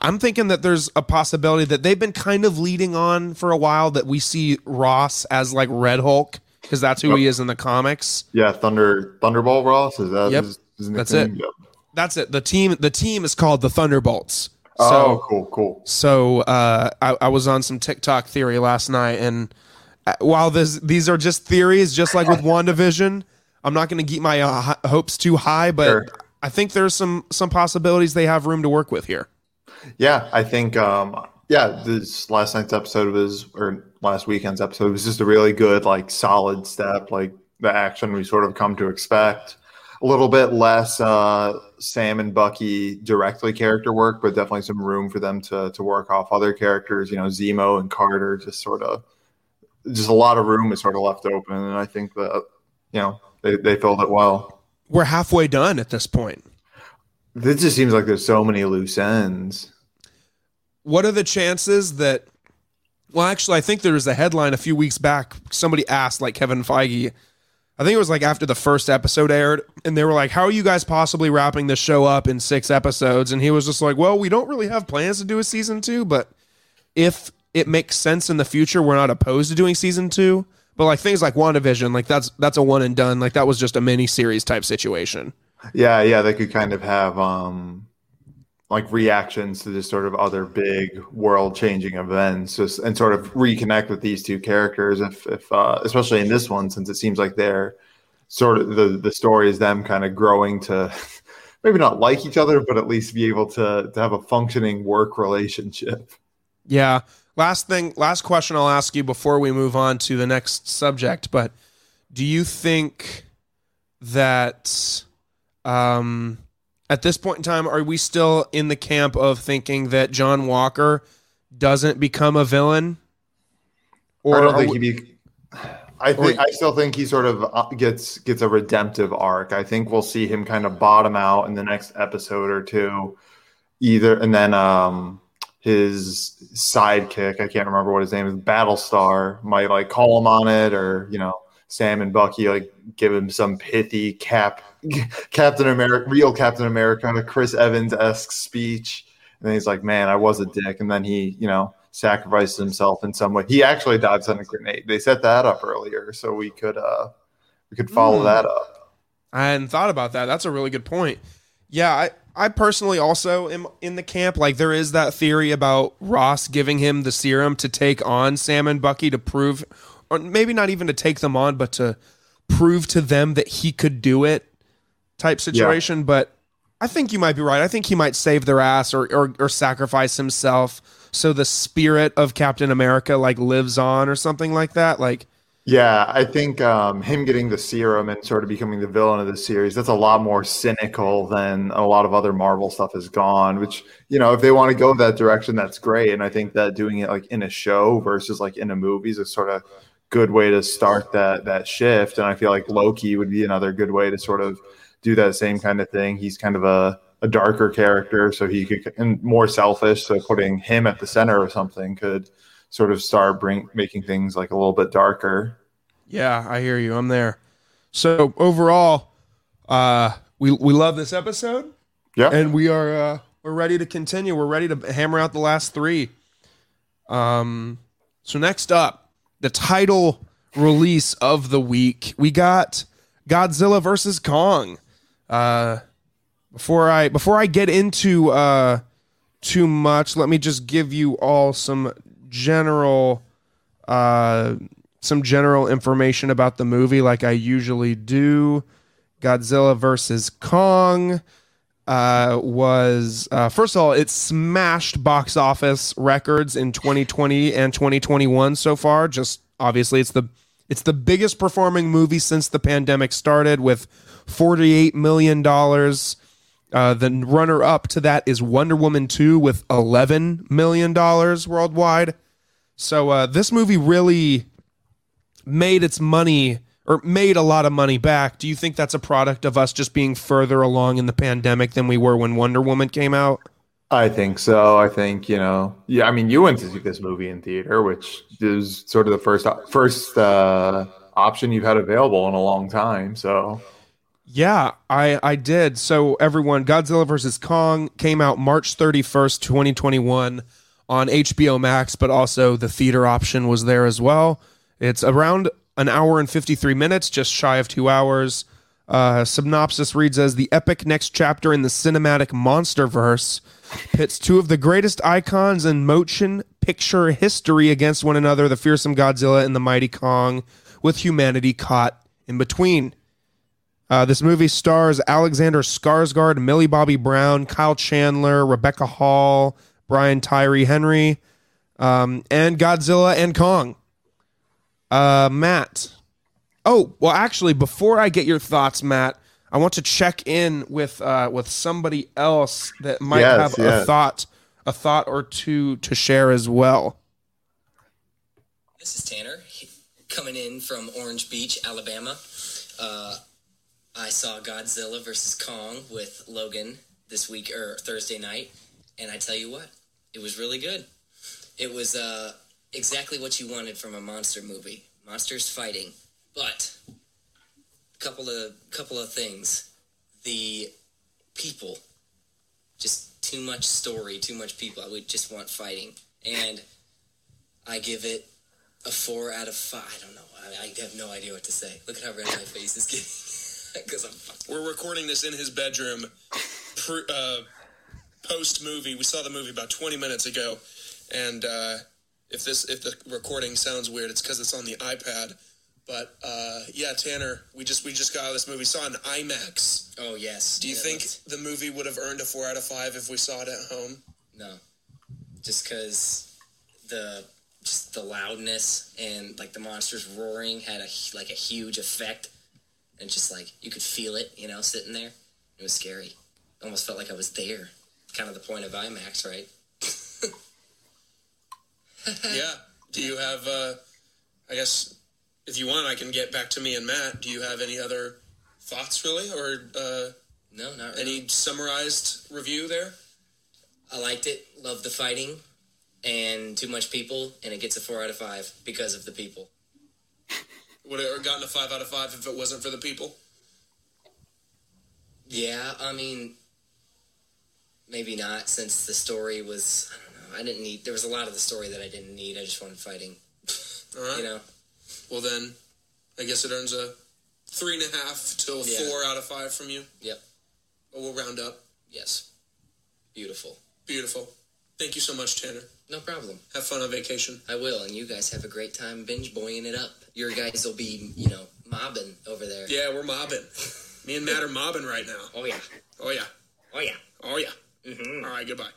I'm thinking that there's a possibility that they've been kind of leading on for a while that we see Ross as like Red Hulk because that's who he is in the comics Yeah, Thunder Thunderbolt Ross is that Yep. his, his That's it. Yep. that's it the team the team is called the Thunderbolts Oh, so cool, cool. So uh, I, I was on some TikTok theory last night, and uh, while this these are just theories, just like with WandaVision, I'm not going to keep my uh, hopes too high, but Sure. I think there's some some possibilities they have room to work with here. Yeah, I think um yeah, this last night's episode was or last weekend's episode was just a really good, like solid step. Like the action we sort of come to expect. A little bit less uh, Sam and Bucky directly character work, but definitely some room for them to to work off other characters. You know, Zemo and Carter, just sort of, just a lot of room is sort of left open, and I think that you know they they filled it well. We're halfway done at this point. This just seems like there's so many loose ends. What are the chances that? Well, actually, I think there was a headline a few weeks back. Somebody asked, like Kevin Feige, I think it was like after the first episode aired, and they were like, "How are you guys possibly wrapping this show up in six episodes?" And he was just like, "Well, we don't really have plans to do a season two, but if it makes sense in the future, we're not opposed to doing season two. But like things like WandaVision, like that's that's a one and done. Like that was just a mini series type situation. Yeah, yeah, they could kind of have um like reactions to this sort of other big world changing events just and sort of reconnect with these two characters if if uh, especially in this one since it seems like they're sort of the the story is them kind of growing to maybe not like each other but at least be able to to have a functioning work relationship yeah last thing last question i'll ask you before we move on to the next subject but do you think that um at this point in time, are we still in the camp of thinking that John Walker doesn't become a villain? Or I don't think we, he be. I think or, I still think he sort of uh, gets gets a redemptive arc. I think we'll see him kind of bottom out in the next episode or two, either, and then um his sidekick, I can't remember what his name is, Battlestar, might like call him on it, or you know, Sam and Bucky like give him some pithy cap Captain America, real Captain America, Chris Evans esque speech. And he's like, "Man, I was a dick." And then he, you know, sacrifices himself in some way. He actually dives on a grenade. They set that up earlier, so we could uh we could follow mm. that up. I hadn't thought about that. That's a really good point. Yeah, I I personally also am in the camp. Like there is that theory about Ross giving him the serum to take on Sam and Bucky to prove, or maybe not even to take them on, but to prove to them that he could do it type situation. Yeah. But I think you might be right. I think he might save their ass or, or or sacrifice himself so the spirit of Captain America like lives on or something like that. Like yeah, I think um, him getting the serum and sort of becoming the villain of the series, that's a lot more cynical than a lot of other Marvel stuff has gone, which, you know, if they want to go that direction, that's great. And I think that doing it like in a show versus like in a movie is a sort of good way to start that that shift. And I feel like Loki would be another good way to sort of do that same kind of thing. He's kind of a, a darker character, so he could and more selfish. So putting him at the center of something could sort of start bring making things like a little bit darker. Yeah, I hear you. I'm there. So overall, uh, we we love this episode. Yeah, and we are uh, we're ready to continue. We're ready to hammer out the last three. Um, so next up, the title release of the week. We got Godzilla versus Kong. Uh, before I before I get into uh, too much, let me just give you all some general uh, some general information about the movie, like I usually do. Godzilla versus Kong uh, was uh, first of all, it smashed box office records in 2020 and 2021 so far. Just obviously, it's the it's the biggest performing movie since the pandemic started with $48 million. Uh, the runner up to that is Wonder Woman 2 with $11 million worldwide. So uh, this movie really made its money or made a lot of money back. Do you think that's a product of us just being further along in the pandemic than we were when Wonder Woman came out? I think so. I think you know. Yeah, I mean, you went to see this movie in theater, which is sort of the first first uh, option you've had available in a long time. So yeah, I I did. So everyone, Godzilla vs Kong came out March 31st, 2021 on HBO Max, but also the theater option was there as well. It's around an hour and 53 minutes, just shy of 2 hours. Uh, synopsis reads as the epic next chapter in the cinematic monster verse pits two of the greatest icons in motion picture history against one another, the fearsome Godzilla and the mighty Kong, with humanity caught in between. Uh, this movie stars Alexander Skarsgård, Millie Bobby Brown, Kyle Chandler, Rebecca Hall, Brian Tyree Henry, um, and Godzilla and Kong. Uh, Matt, Oh well, actually, before I get your thoughts, Matt, I want to check in with uh, with somebody else that might Yes, have a thought a thought or two to share as well. This is Tanner coming in from Orange Beach, Alabama. Uh, I saw Godzilla versus Kong with Logan this week or Thursday night, and I tell you what, it was really good. It was uh, exactly what you wanted from a monster movie: monsters fighting. But a couple of couple of things, the people, just too much story, too much people. I would just want fighting, and I give it a four out of five. I don't know. I, I have no idea what to say. Look at how red my face is getting. Because I'm fucking. We're recording this in his bedroom, pre, uh, post movie. We saw the movie about 20 minutes ago, and uh, if this if the recording sounds weird, it's because it's on the iPad. But uh, yeah, Tanner, we just we just got out of this movie. Saw in IMAX. Oh yes. Do you It think the movie would have earned a four out of five if we saw it at home? no? Just because the just the loudness and like the monsters roaring had a like a huge effect, and just like you could feel it, you know, sitting there. It was scary. Almost felt like I was there. Kind of the point of IMAX, right? yeah. Do you have? Uh, I guess if you want, I can get back to me and Matt. Do you have any other thoughts, really, or uh, No, not really. any summarized review there? I liked it. Loved the fighting, and too much people, and it gets a four out of five because of the people. Would it have gotten a five out of five if it wasn't for the people? Yeah, I mean, maybe not since the story was. I don't know. I didn't need. There was a lot of the story that I didn't need. I just wanted fighting. All right. You know. Well, then, I guess it earns a three and a half to Yeah. four out of five from you. Yep. But we'll round up. Yes. Beautiful. Beautiful. Thank you so much, Tanner. No problem. Have fun on vacation. I will, and you guys have a great time binge boying it up. Your guys will be, you know, mobbing over there. Yeah, we're mobbing. Me and Matt are mobbing right now. Oh yeah. Oh yeah. Oh yeah. Oh yeah. All right. Goodbye.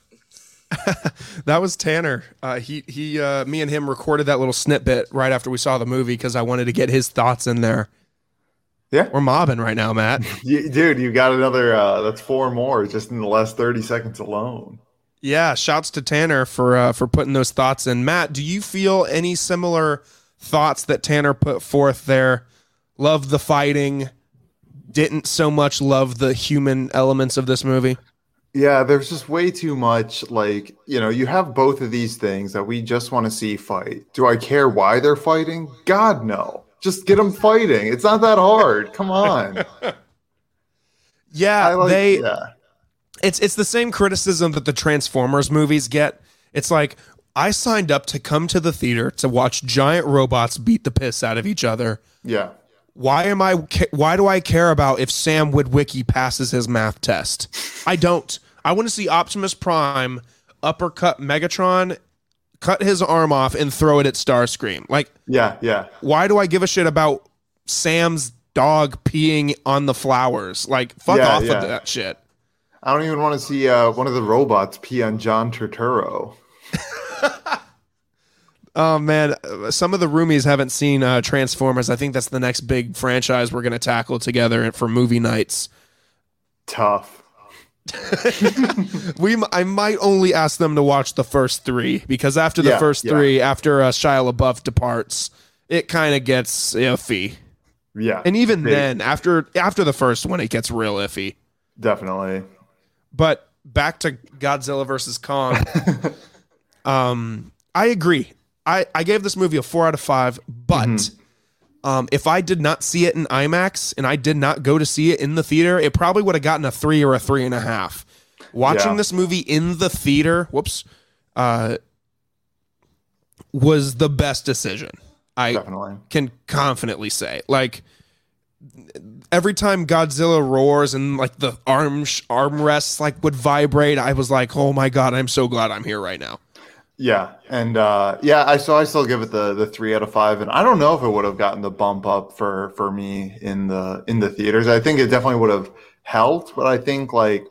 That was Tanner. Uh, he he. Uh, me and him recorded that little snippet right after we saw the movie because I wanted to get his thoughts in there. Yeah. We're mobbing right now, Matt. You, dude, you got another. Uh, that's four more just in the last thirty seconds alone. Yeah, shouts to Tanner for uh, for putting those thoughts in. Matt, do you feel any similar thoughts that Tanner put forth there? Love the fighting. Didn't so much love the human elements of this movie. Yeah, there's just way too much. Like, you know, you have both of these things that we just want to see fight. Do I care why they're fighting? God, no. Just get them fighting. It's not that hard. Come on. Yeah, like, they. yeah. It's it's the same criticism that the Transformers movies get. It's like I signed up to come to the theater to watch giant robots beat the piss out of each other. Yeah. Why am I? Why do I care about if Sam Witwicky passes his math test? I don't. I want to see Optimus Prime uppercut Megatron, cut his arm off, and throw it at Starscream. Like, Yeah. Yeah. why do I give a shit about Sam's dog peeing on the flowers? Like, fuck Yeah, off yeah. with that shit. I don't even want to see uh, one of the robots pee on John Turturro. Oh man, some of the roomies haven't seen uh, Transformers. I think that's the next big franchise we're going to tackle together for movie nights. Tough. We, I might only ask them to watch the first three because after the Yeah, first yeah. three, after uh, Shia LaBeouf departs, it kind of gets iffy. Yeah. And even Big. then, after after the first one, it gets real iffy. Definitely. But back to Godzilla versus Kong. um, I agree. I, I gave this movie a four out of five, but Mm-hmm. Um, if I did not see it in IMAX and I did not go to see it in the theater, it probably would have gotten a three or a three and a half. Watching Yeah. this movie in the theater, whoops, uh, was the best decision. I Definitely. can confidently say. Like every time Godzilla roars and like the arm armrests like would vibrate, I was like, "Oh my god, I'm so glad I'm here right now." Yeah, and uh, yeah, I so I still give it the the three out of five, and I don't know if it would have gotten the bump up for for me in the in the theaters. I think it definitely would have helped, but I think like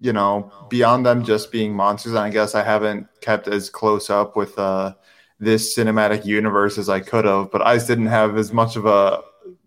you know beyond them just being monsters, I guess I haven't kept as close up with uh, this cinematic universe as I could have, but I didn't have as much of a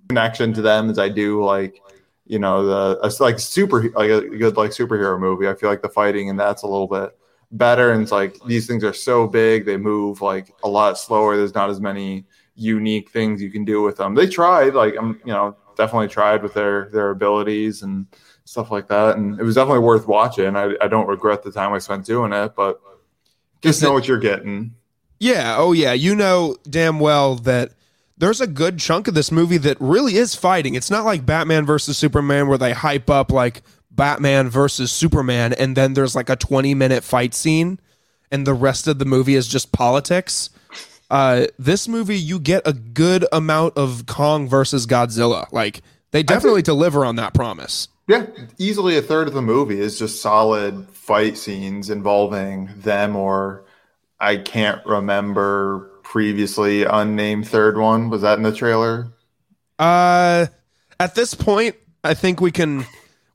connection to them as I do like you know the like super like a good like superhero movie. I feel like the fighting and that's a little bit better. And it's like these things are so big, they move like a lot slower. There's not as many unique things you can do with them. They tried, like I'm, you know, definitely tried with their their abilities and stuff like that, and it was definitely worth watching. I, I don't regret the time I spent doing it, but just know what you're getting. Yeah. Oh, yeah. You know damn well that there's a good chunk of this movie that really is fighting. It's not like Batman versus Superman where they hype up like Batman versus Superman and then there's like a 20 minute fight scene and the rest of the movie is just politics. Uh, this movie, you get a good amount of Kong versus Godzilla. Like, they definitely think, deliver on that promise. Yeah, easily a third of the movie is just solid fight scenes involving them or I can't remember previously unnamed third one. Was that in the trailer? Uh at this point, I think we can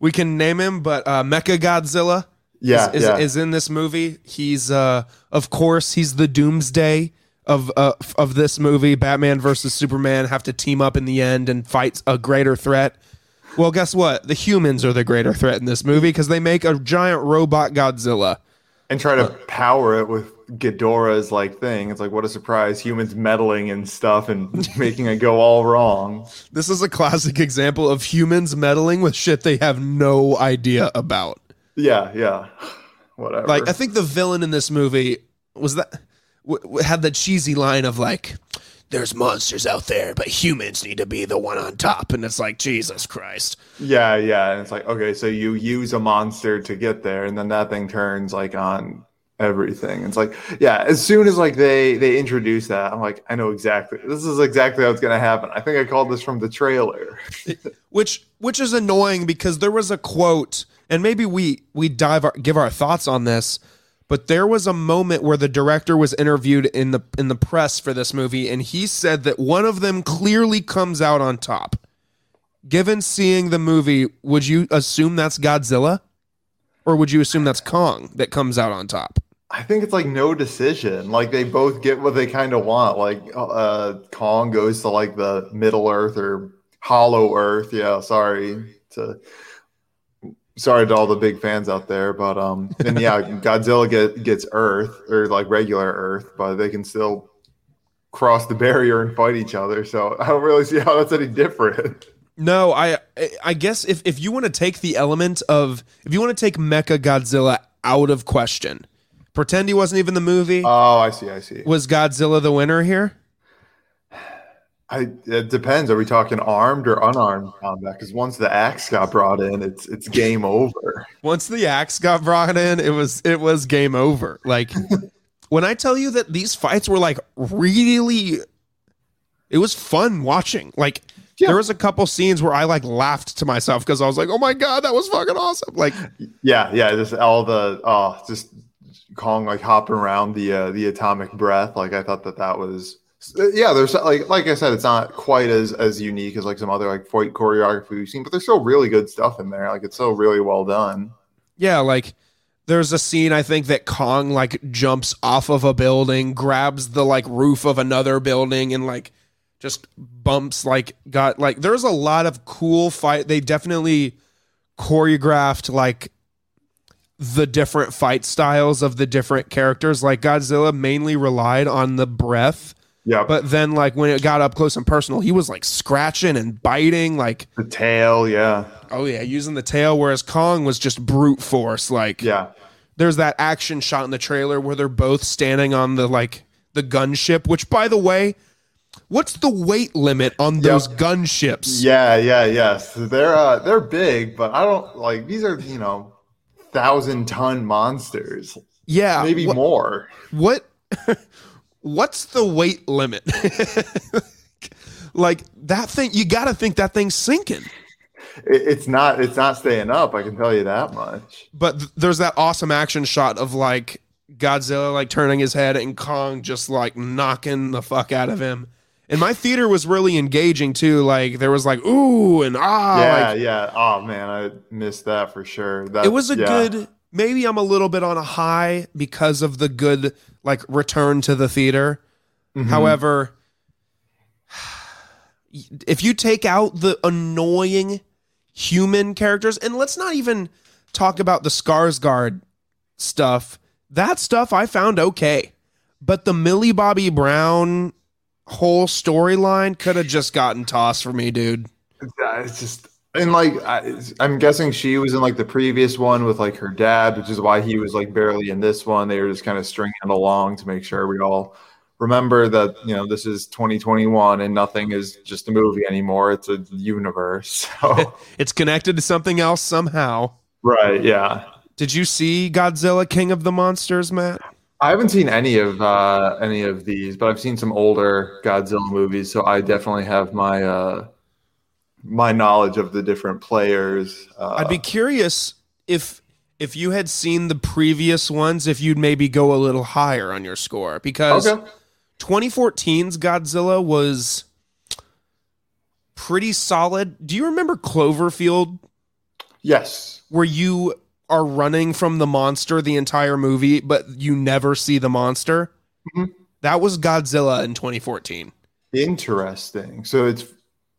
we can name him, but uh Mecha Godzilla yeah, is, is, yeah. is in this movie. He's uh of course he's the doomsday of uh, of this movie. Batman versus Superman have to team up in the end and fight a greater threat. Well, guess what? The humans are the greater threat in this movie because they make a giant robot Godzilla and try to uh, power it with Ghidorah's like thing. It's like what a surprise! Humans meddling and stuff and making it go all wrong. This is a classic example of humans meddling with shit they have no idea about. Yeah, yeah, whatever. Like I think the villain in this movie was that w- had the cheesy line of like, "There's monsters out there, but humans need to be the one on top," and it's like Jesus Christ. Yeah, yeah, and it's like okay, so you use a monster to get there, and then that thing turns like on everything. It's like, yeah, as soon as like they they introduce that, I'm like, I know exactly. This is exactly how it's gonna happen. I think I called this from the trailer. which which is annoying because there was a quote, and maybe we we dive our, give our thoughts on this. But there was a moment where the director was interviewed in the in the press for this movie, and he said that one of them clearly comes out on top. Given seeing the movie, would you assume that's Godzilla? Or would you assume that's Kong that comes out on top? I think it's like no decision. Like they both get what they kind of want. Like uh Kong goes to like the Middle Earth or Hollow Earth. Yeah, sorry to sorry to all the big fans out there, but um and yeah, Godzilla get, gets Earth or like regular Earth, but they can still cross the barrier and fight each other. So I don't really see how that's any different. No, I I guess if if you want to take the element of if you want to take Mecha Godzilla out of question Pretend he wasn't even the movie. Oh, I see. I see. Was Godzilla the winner here? I, it depends. Are we talking armed or unarmed combat? Because once the axe got brought in, it's it's game over. Once the axe got brought in, it was it was game over. Like when I tell you that these fights were like really, it was fun watching. Like yeah. there was a couple scenes where I like laughed to myself because I was like, "Oh my god, that was fucking awesome!" Like, yeah, yeah, just all the oh, just Kong like hopping around the uh, the atomic breath. Like I thought that that was yeah. There's like like I said, it's not quite as as unique as like some other like fight choreography we've seen, but there's still really good stuff in there. Like it's still really well done. Yeah, like there's a scene I think that Kong like jumps off of a building, grabs the like roof of another building, and like just bumps like got like there's a lot of cool fight. They definitely choreographed like the different fight styles of the different characters. Like Godzilla mainly relied on the breath. Yeah. But then like when it got up close and personal, he was like scratching and biting like the tail, yeah. Oh yeah, using the tail whereas Kong was just brute force like Yeah. There's that action shot in the trailer where they're both standing on the like the gunship, which by the way, what's the weight limit on those yep. gunships? Yeah, yeah, yes. They're uh they're big, but I don't like these are, you know, thousand ton monsters. Yeah, maybe more. What? what's the weight limit? like that thing, you got to think that thing's sinking. It's not. It's not staying up. I can tell you that much. But th- there's that awesome action shot of like Godzilla like turning his head and Kong just like knocking the fuck out of him. And my theater was really engaging too. Like there was like ooh and ah. Yeah, like, yeah. Oh man, I missed that for sure. That, it was a yeah. good. Maybe I'm a little bit on a high because of the good like return to the theater. Mm-hmm. However, if you take out the annoying human characters, and let's not even talk about the Skarsgård stuff. That stuff I found okay, but the Millie Bobby Brown whole storyline could have just gotten tossed for me, dude. Yeah, it's just and like I, I'm guessing she was in like the previous one with like her dad, which is why he was like barely in this one. They were just kind of stringing it along to make sure we all remember that you know this is 2021 and nothing is just a movie anymore. It's a universe. So it's connected to something else somehow. right, yeah. Did you see Godzilla King of the Monsters, Matt? I haven't seen any of uh, any of these, but I've seen some older Godzilla movies, so I definitely have my uh, my knowledge of the different players. Uh, I'd be curious if if you had seen the previous ones, if you'd maybe go a little higher on your score because okay. 2014's Godzilla was pretty solid. Do you remember Cloverfield Yes. Were you are running from the monster the entire movie but you never see the monster? Mhm. That was Godzilla in 2014. Interesting. So it's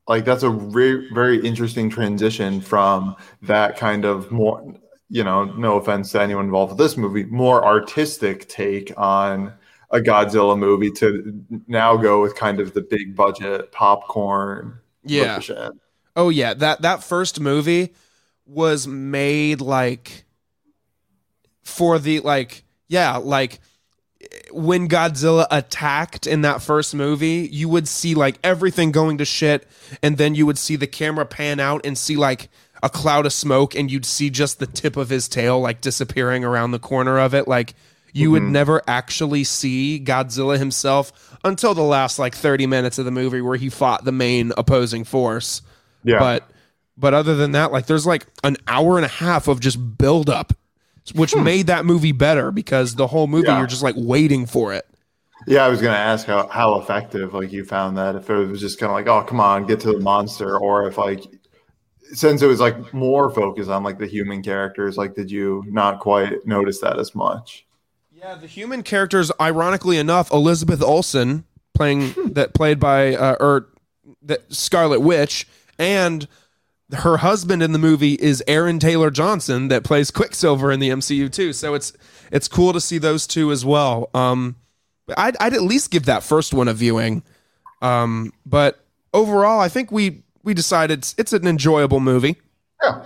like that's a re- very interesting transition from that kind of more, you know, no offense to anyone involved with this movie, more artistic take on a Godzilla movie to now go with kind of the big budget popcorn. Yeah. Oh yeah, that that first movie was made like for the like yeah, like when Godzilla attacked in that first movie, you would see like everything going to shit and then you would see the camera pan out and see like a cloud of smoke and you'd see just the tip of his tail like disappearing around the corner of it like you would mm-hmm. never actually see Godzilla himself until the last like 30 minutes of the movie where he fought the main opposing force. Yeah. But but other than that, like there's like an hour and a half of just build up, which hmm. made that movie better because the whole movie Yeah. you're just like waiting for it. Yeah, I was gonna ask how, how effective like you found that if it was just kind of like, oh come on, get to the monster, or if like since it was like more focused on like the human characters, like did you not quite notice that as much? Yeah, the human characters, ironically enough, Elizabeth Olsen playing hmm. that played by uh, or that Scarlet Witch, and her husband in the movie is Aaron Taylor Johnson that plays Quicksilver in the MCU too. So it's it's cool to see those two as well. Um, I'd I'd at least give that first one a viewing. Um, but overall, I think we we decided it's, it's an enjoyable movie. Yeah.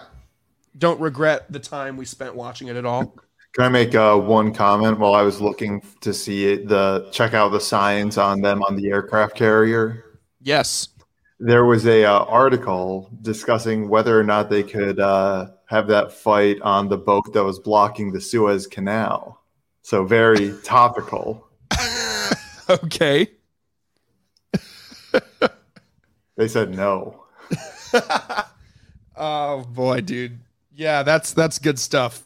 Don't regret the time we spent watching it at all. Can I make uh, one comment while I was looking to see it, the check out the signs on them on the aircraft carrier? Yes. There was a uh, article discussing whether or not they could uh, have that fight on the boat that was blocking the Suez Canal. So very topical. Okay. They said no. Oh boy, dude. Yeah, that's that's good stuff.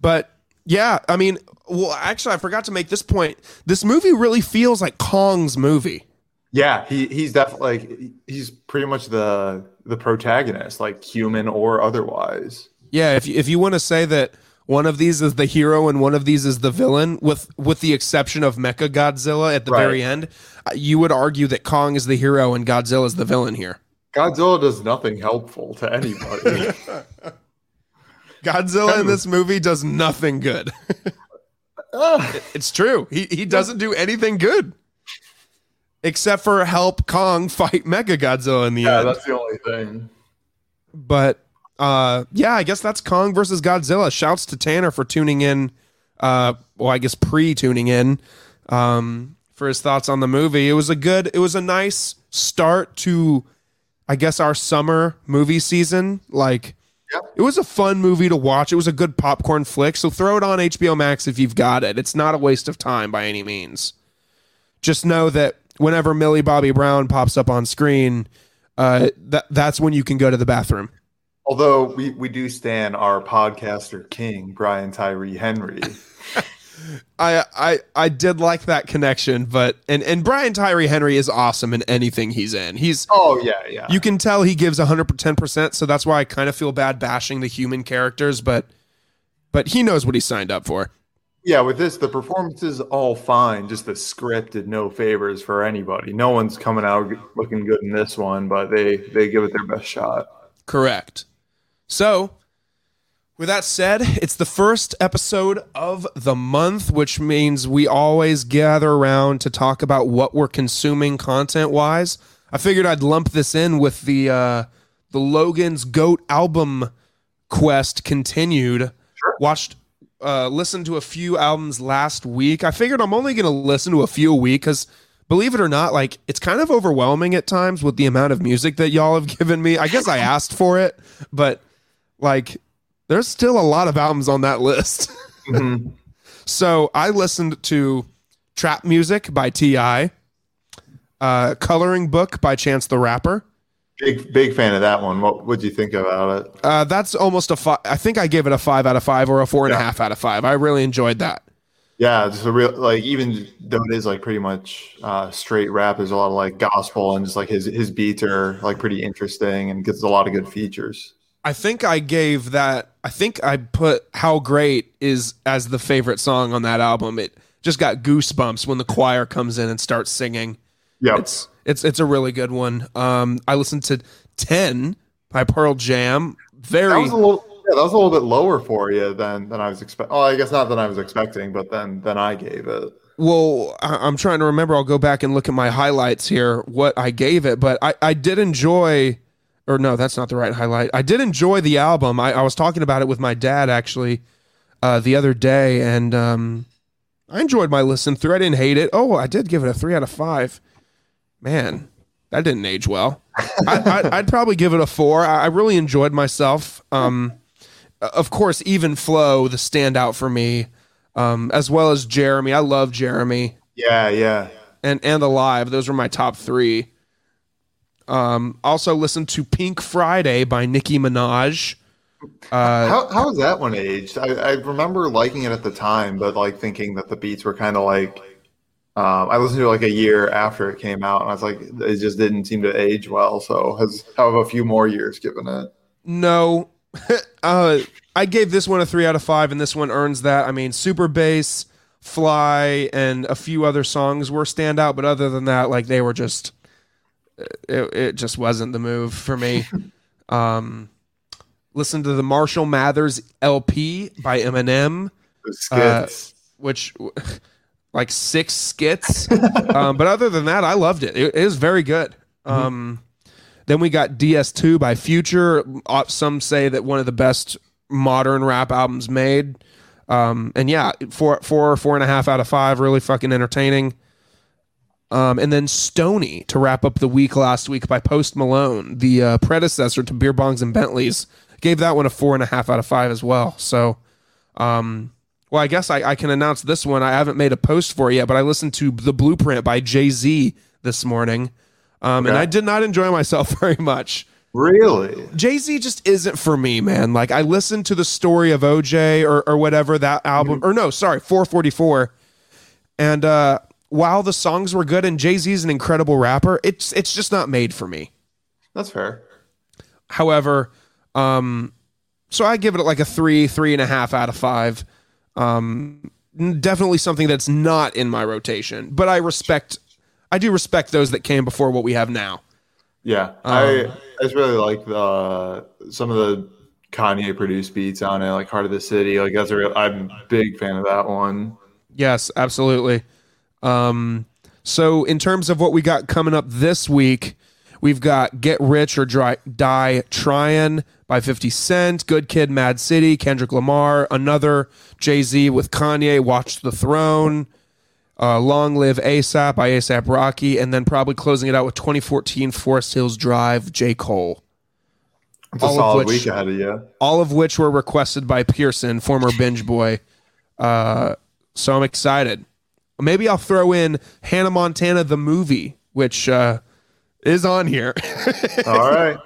but yeah, I mean, well, actually, I forgot to make this point. This movie really feels like Kong's movie. Yeah, he he's definitely like he's pretty much the the protagonist, like human or otherwise. Yeah, if you, if you want to say that one of these is the hero and one of these is the villain, with with the exception of Mecha Godzilla at the Right. very end, uh, you would argue that Kong is the hero and Godzilla is the villain here. Godzilla does nothing helpful to anybody. Godzilla in this movie does nothing good. Ah, It's true. He he doesn't do anything good. Except for help Kong fight Mega Godzilla in the yeah, end. that's the only thing. But uh yeah, I guess that's Kong versus Godzilla. Shouts to Tanner for tuning in uh well, I guess pre-tuning in um for his thoughts on the movie. It was a good it was a nice start to I guess our summer movie season. Like Yep. it was a fun movie to watch. It was a good popcorn flick. So throw it on HBO Max if you've got it. It's not a waste of time by any means. Just know that whenever Millie Bobby Brown pops up on screen, uh, that that's when you can go to the bathroom. Although we, we do stand our podcaster king, Brian Tyree Henry. I I I did like that connection, but and and Brian Tyree Henry is awesome in anything he's in. He's Oh yeah, yeah. you can tell he gives 110%, so that's why I kind of feel bad bashing the human characters, but but he knows what he signed up for. Yeah, with this, the performance is all fine. Just the script did no favors for anybody. No one's coming out looking good in this one, but they they give it their best shot. Correct. So, with that said, it's the first episode of the month, which means we always gather around to talk about what we're consuming content wise. I figured I'd lump this in with the uh, the Logan's Goat album quest continued. Sure. Watched, uh, listened to a few albums last week. I figured I'm only going to listen to a few a week because, believe it or not, like it's kind of overwhelming at times with the amount of music that y'all have given me. I guess I asked for it, but like there's still a lot of albums on that list. Mhm. So I listened to Trap Music by T.I., uh, Coloring Book by Chance the Rapper. Big big fan of that one. What would you think about it? Uh, that's almost a five. I think I gave it a five out of five or a four and a half out of five. I really enjoyed that. Yeah, just a real like even though it is like pretty much uh, straight rap, there's a lot of like gospel and just like his his beats are like pretty interesting and gets a lot of good features. I think I gave that. I think I put "How Great" is as the favorite song on that album. It just got goosebumps when the choir comes in and starts singing. Yeah, It's it's it's a really good one. Um, I listened to Ten by Pearl Jam. Very that was a little yeah, that was a little bit lower for you than than I was expecting. Oh, I guess not than I was expecting, but then then I gave it. well. I, I'm trying to remember. I'll go back and look at my highlights here. What I gave it, but I I did enjoy. Or no, that's not the right highlight. I did enjoy the album. I, I was talking about it with my dad actually uh, the other day, and um, I enjoyed my listen through. I didn't hate it. Oh, I did give it a three out of five. Man, that didn't age well. I, I, I'd probably give it a four. I, I really enjoyed myself. Um, of course, even Flow, the standout for me, um, as well as Jeremy. I love Jeremy Yeah, yeah. and and Alive. Those were my top three. Um, also listened to Pink Friday by Nicki Minaj. Uh, How how was that one aged? I, I remember liking it at the time, but like thinking that the beats were kind of like. Um, I listened to it like a year after it came out, and I was like, it just didn't seem to age well. So has have a few more years given it. no, uh, I gave this one a three out of five, and this one earns that. I mean, Super Bass, Fly, and a few other songs were standout, but other than that, like they were just, it, it just wasn't the move for me. um, listen to the Marshall Mathers LP by Eminem. Skits. which like six skits. um, but other than that, I loved it. It, it was very good. Um, then we got DS2 by Future. Uh, Some say that one of the best modern rap albums made. Um, and yeah, four, four, four and a half out of five. Really fucking entertaining. Um, and then Stoney to wrap up the week last week by Post Malone, the uh, predecessor to Beer Bongs and Bentleys. Gave that one a four and a half out of five as well. So, um, well, I guess I, I can announce this one. I haven't made a post for it yet, but I listened to The Blueprint by Jay Z this morning. Um, And I did not enjoy myself very much. really? Jay Z just isn't for me, man. Like, I listened to the story of OJ or, or whatever that album, or no, sorry, 444. And uh, while the songs were good and Jay Z is an incredible rapper, it's it's just not made for me. That's fair. However, um, so I give it like a three, three and a half out of five. Um, definitely something that's not in my rotation, but I respect, I do respect those that came before what we have now. Yeah, I I just really like the some of the Kanye produced beats on it, like Heart of the City. Like that's a real. I'm a big fan of that one. Yes, absolutely. Um, so in terms of what we got coming up this week, we've got Get Rich or Dry, Die Tryin' by 50 Cent, Good Kid, Mad City, Kendrick Lamar, another Jay Z with Kanye, Watch the Throne, uh, Long Live ASAP by ASAP Rocky, and then probably closing it out with 2014 Forest Hills Drive, J. Cole. It's All of which- of you. All of which were requested by Pearson, former binge boy. Uh, so I'm excited. Maybe I'll throw in Hannah Montana the movie, which uh, is on here. All right.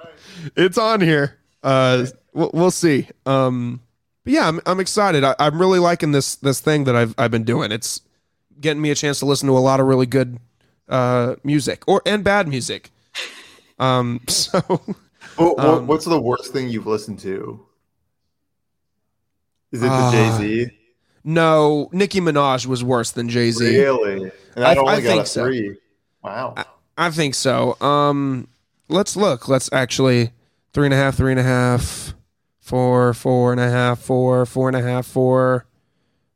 it's on here. Uh, we'll, we'll see. Um, but yeah, I'm, I'm excited. I, I'm really liking this this thing that I've I've been doing. It's getting me a chance to listen to a lot of really good uh, music or and bad music. Um, so What, Um, what's the worst thing you've listened to? Is it the Ah. Jay Z? No, Nicki Minaj was worse than Jay Z. Really? And I- I got think a so. three. Wow. I think so. Um, let's look. Let's actually three and a half, three and a half, four, four and a half, four, four and a half, four,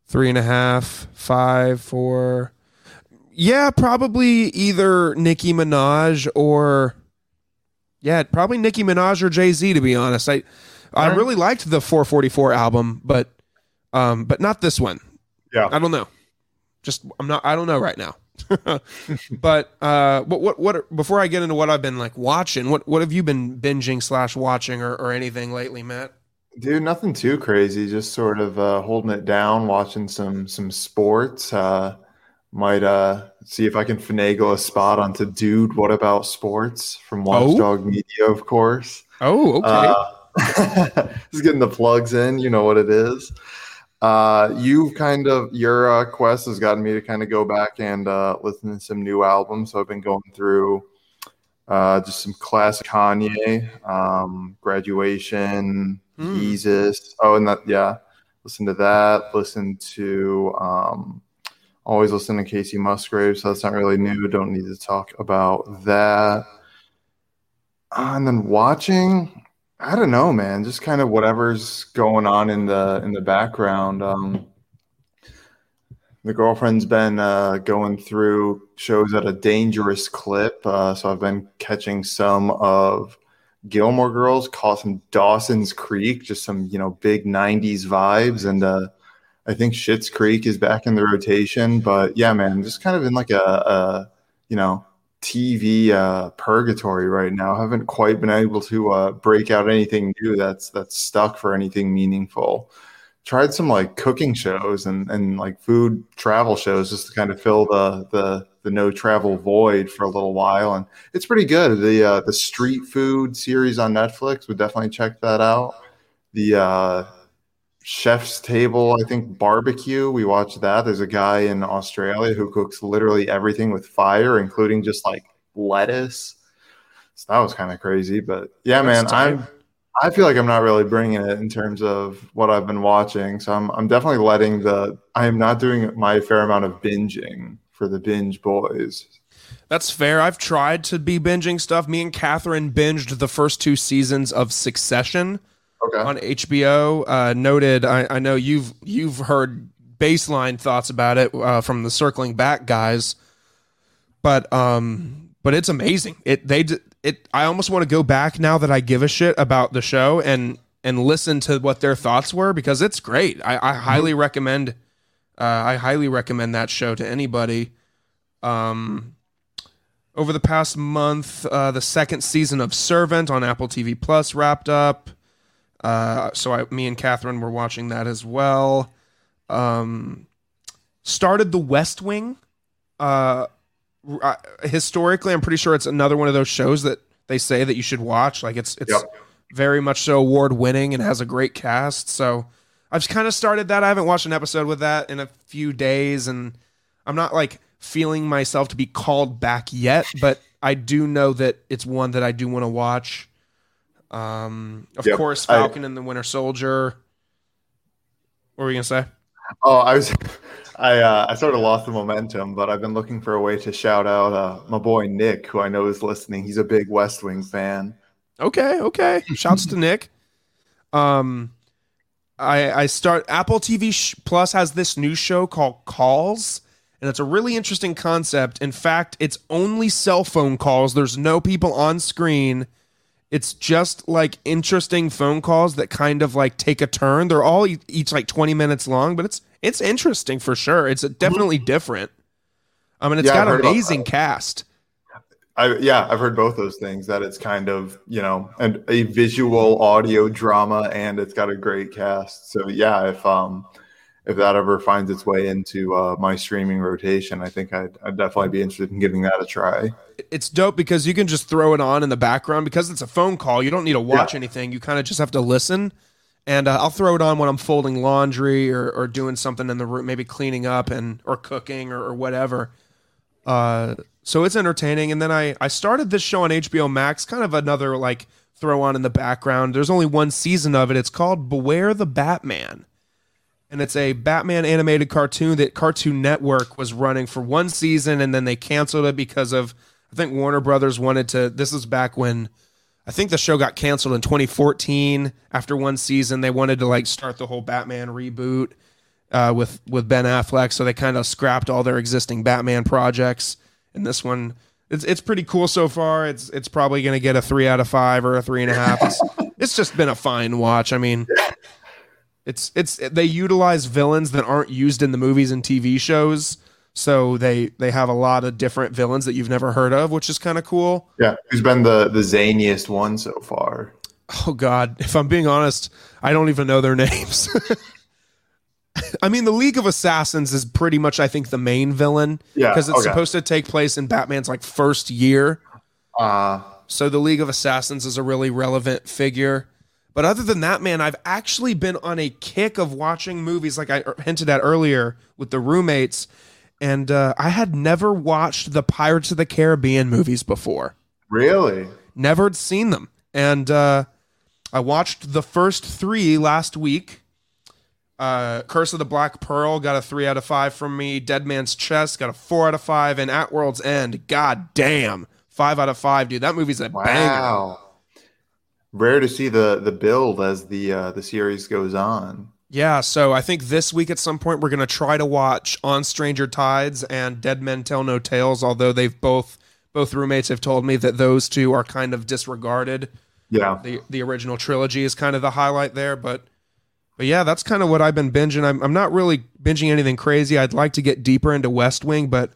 three and a half, five, four. Yeah, probably either Nicki Minaj or yeah, probably Nicki Minaj or Jay Z. To be honest, I I really liked the 444 album, but um, but not this one. Yeah. I don't know. Just I'm not. I don't know right now. but uh, what what what? Before I get into what I've been like watching, what what have you been binging slash watching or, or anything lately, Matt? Dude, nothing too crazy. Just sort of uh, holding it down, watching some some sports. Uh, might uh, see if I can finagle a spot onto Dude. What about sports from Oh. Watchdog Media, of course. Oh, okay. Uh, just getting the plugs in. You know what it is. Uh, you've kind of your uh, quest has gotten me to kind of go back and uh, listen to some new albums. So I've been going through uh, just some classic Kanye, um, Graduation, Hmm. Jesus. Oh, and that yeah, listen to that. Listen to um, always listen to Kacey Musgrave. So that's not really new. Don't need to talk about that. Uh, and then watching, I don't know, man. Just kind of whatever's going on in the in the background. Um, the girlfriend's been uh, going through shows at a dangerous clip, uh, so I've been catching some of Gilmore Girls, caught some Dawson's Creek, just some you know big '90s vibes, and uh, I think Schitt's Creek is back in the rotation. But yeah, man, just kind of in like a, a you know TV uh, purgatory right now. haven't quite been able to uh, break out anything new that's that's stuck for anything meaningful. Tried some like cooking shows and, and like food travel shows just to kind of fill the the the no travel void for a little while, and it's pretty good. The uh, the street food series on Netflix would definitely check that out. The uh, Chef's Table, I think barbecue. We watched that. There's a guy in Australia who cooks literally everything with fire, including just like lettuce. So that was kind of crazy, but yeah, man, That's. I'm. I feel like I'm not really bringing it in terms of what I've been watching. So I'm I'm definitely letting the I am not doing my fair amount of binging for the binge boys. That's fair. I've tried to be binging stuff. Me and Catherine binged the first two seasons of Succession Okay. on HBO. Uh, noted. I, I know you've you've heard baseline thoughts about it uh, from the circling back guys, but um, but it's amazing. It they it. I almost want to go back now that I give a shit about the show and and listen to what their thoughts were because it's great. I, I highly recommend. Uh, I highly recommend that show to anybody. Um, over the past month, uh, the second season of Servant on Apple TV Plus wrapped up. Uh, so I, me and Catherine were watching that as well. Um, started The West Wing. Uh, uh, historically, I'm pretty sure it's another one of those shows that they say that you should watch. Like it's it's Yep. very much so award winning and has a great cast. So I've kind of started that. I haven't watched an episode with that in a few days, and I'm not like feeling myself to be called back yet, but I do know that it's one that I do want to watch. Um, of Yep. course, I- Falcon and the Winter Soldier. What were you gonna say? Oh, I was, I uh, I sort of lost the momentum, but I've been looking for a way to shout out uh, my boy Nick, who I know is listening. He's a big West Wing fan. Okay, okay. Shouts to Nick. Um, I I start Apple TV sh- Plus has this new show called Calls, and it's a really interesting concept. In fact, it's only cell phone calls. There's no people on screen. It's just like interesting phone calls that kind of like take a turn. They're all each like 20 minutes long, but it's it's interesting for sure. It's definitely different. I mean, it's Yeah, got an amazing cast. I yeah, I've heard both those things. That it's kind of you know and a visual audio drama, and it's got a great cast. So yeah, if um if that ever finds its way into uh, my streaming rotation, I think I'd, I'd definitely be interested in giving that a try. it's dope because you can just throw it on in the background because it's a phone call. You don't need to watch Yeah. anything. You kind of just have to listen. And uh, I'll throw it on when I'm folding laundry or, or doing something in the room, maybe cleaning up and or cooking or, or whatever. Uh, so it's entertaining. And then I I started this show on HBO Max, kind of another like throw on in the background. There's only one season of it. It's called Beware the Batman. And it's a Batman animated cartoon that Cartoon Network was running for one season, and then they canceled it because of I think Warner Brothers wanted to. This is back when I think the show got canceled in 2014 after one season. They wanted to like start the whole Batman reboot uh, with with Ben Affleck, so they kind of scrapped all their existing Batman projects. And this one, it's it's pretty cool so far. It's it's probably going to get a three out of five or a three and a half. It's, it's just been a fine watch. I mean, it's it's they utilize villains that aren't used in the movies and TV shows. So they they have a lot of different villains that you've never heard of, which is kind of cool. Yeah, who's been the the zaniest one so far? Oh God, if I'm being honest, I don't even know their names. I mean, the League of Assassins is pretty much, I think, the main villain. Yeah, because it's okay. supposed to take place in Batman's like first year. Uh So the League of Assassins is a really relevant figure. But other than that, man, I've actually been on a kick of watching movies, like I hinted at earlier with the roommates, and uh, I had never watched the Pirates of the Caribbean movies before. really? Never had seen them, and uh, I watched the first three last week. Uh, Curse of the Black Pearl got a three out of five from me. Dead Man's Chest got a four out of five, and At World's End, god damn, five out of five, dude. That movie's a banger. Rare to see the the build as the uh, the series goes on. Yeah, so I think this week at some point we're gonna try to watch On Stranger Tides and Dead Men Tell No Tales. Although they've both both roommates have told me that those two are kind of disregarded. Yeah. the the original trilogy is kind of the highlight there but but yeah that's kind of what i've been binging I'm, I'm not really binging anything crazy i'd like to get deeper into west wing but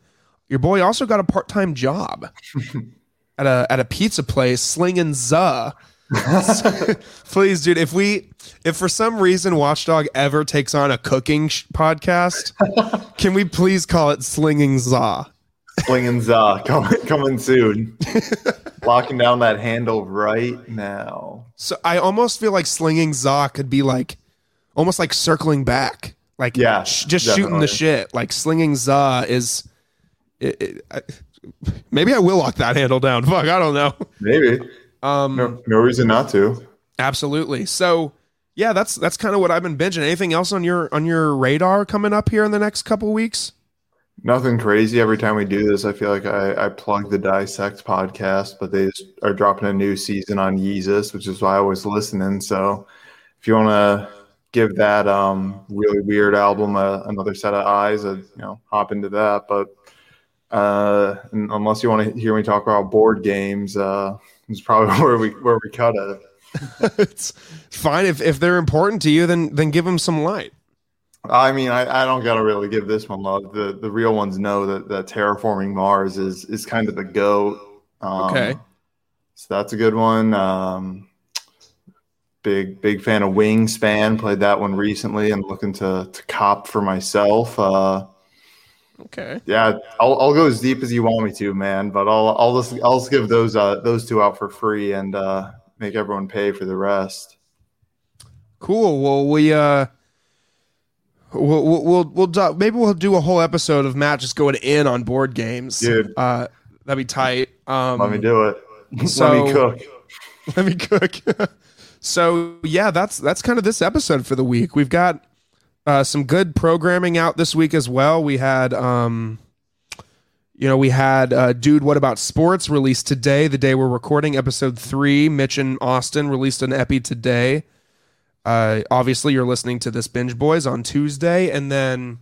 your boy also got a part-time job at a at a pizza place slinging za please dude if we if for some reason watchdog ever takes on a cooking sh- podcast can we please call it slinging za Slinging Za coming coming soon. Locking down that handle right now. So I almost feel like slinging za could be like almost like circling back, like Yeah, sh- just shooting the shit. Like slinging za is. It, it, I, maybe I will lock that handle down. Fuck, I don't know. Maybe. Um, No, no reason not to. absolutely. So yeah, that's that's kind of what I've been binging. Anything else on your on your radar coming up here in the next couple weeks? Nothing crazy. Every time we do this, I feel like I, I plug the Dissect podcast, but they are dropping a new season on Yeezus, which is why I was listening. So if you want to give that um, really weird album a, another set of eyes, uh, you know, hop into that. But uh, unless you want to hear me talk about board games, uh, it's probably where we where we cut it. it's fine if if they're important to you, then then give them some light. I mean, I, I don't gotta really give this one love. The the real ones know that, that terraforming Mars is is kind of the goat. Um, Okay. so that's a good one. Um, big big fan of Wingspan. Played that one recently and looking to to cop for myself. Uh, Okay. yeah, I'll I'll go as deep as you want me to, man. But I'll I'll just I'll just give those uh those two out for free and uh, make everyone pay for the rest. Cool. Well, we uh, we'll we'll we'll, we'll do, maybe we'll do a whole episode of Matt just going in on board games. Dude. uh, that'd be tight. Um, Let me do it. so- Let me cook. let me cook. so yeah, that's that's kind of this episode for the week. We've got uh, some good programming out this week as well. We had um, you know, we had uh, Dude, What About Sports released today, the day we're recording episode three. Mitch and Austin released an epi today. Uh, obviously, you're listening to this Binge Boys on Tuesday. And then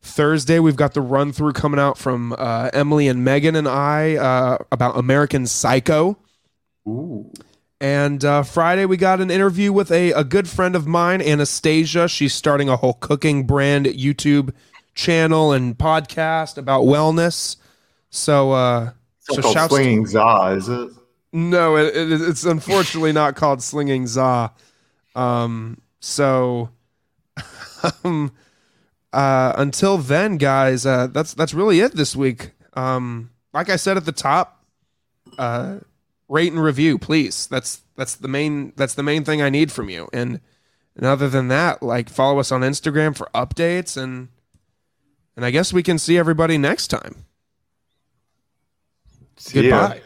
Thursday, we've got the run through coming out from uh, Emily and Megan and I uh, about American Psycho. Ooh. And uh, Friday, we got an interview with a, a good friend of mine, Anastasia. She's starting a whole cooking brand YouTube channel and podcast about wellness. So, uh, It's so called slinging za, is it? no, it, it, it's unfortunately not called slinging za. Um, so, um, uh, until then, guys, uh, that's that's really it this week. Um, like I said at the top, uh, rate and review, please. That's that's the main that's the main thing I need from you. And and other than that, like follow us on Instagram for updates and and I guess we can see everybody next time. See ya. Goodbye.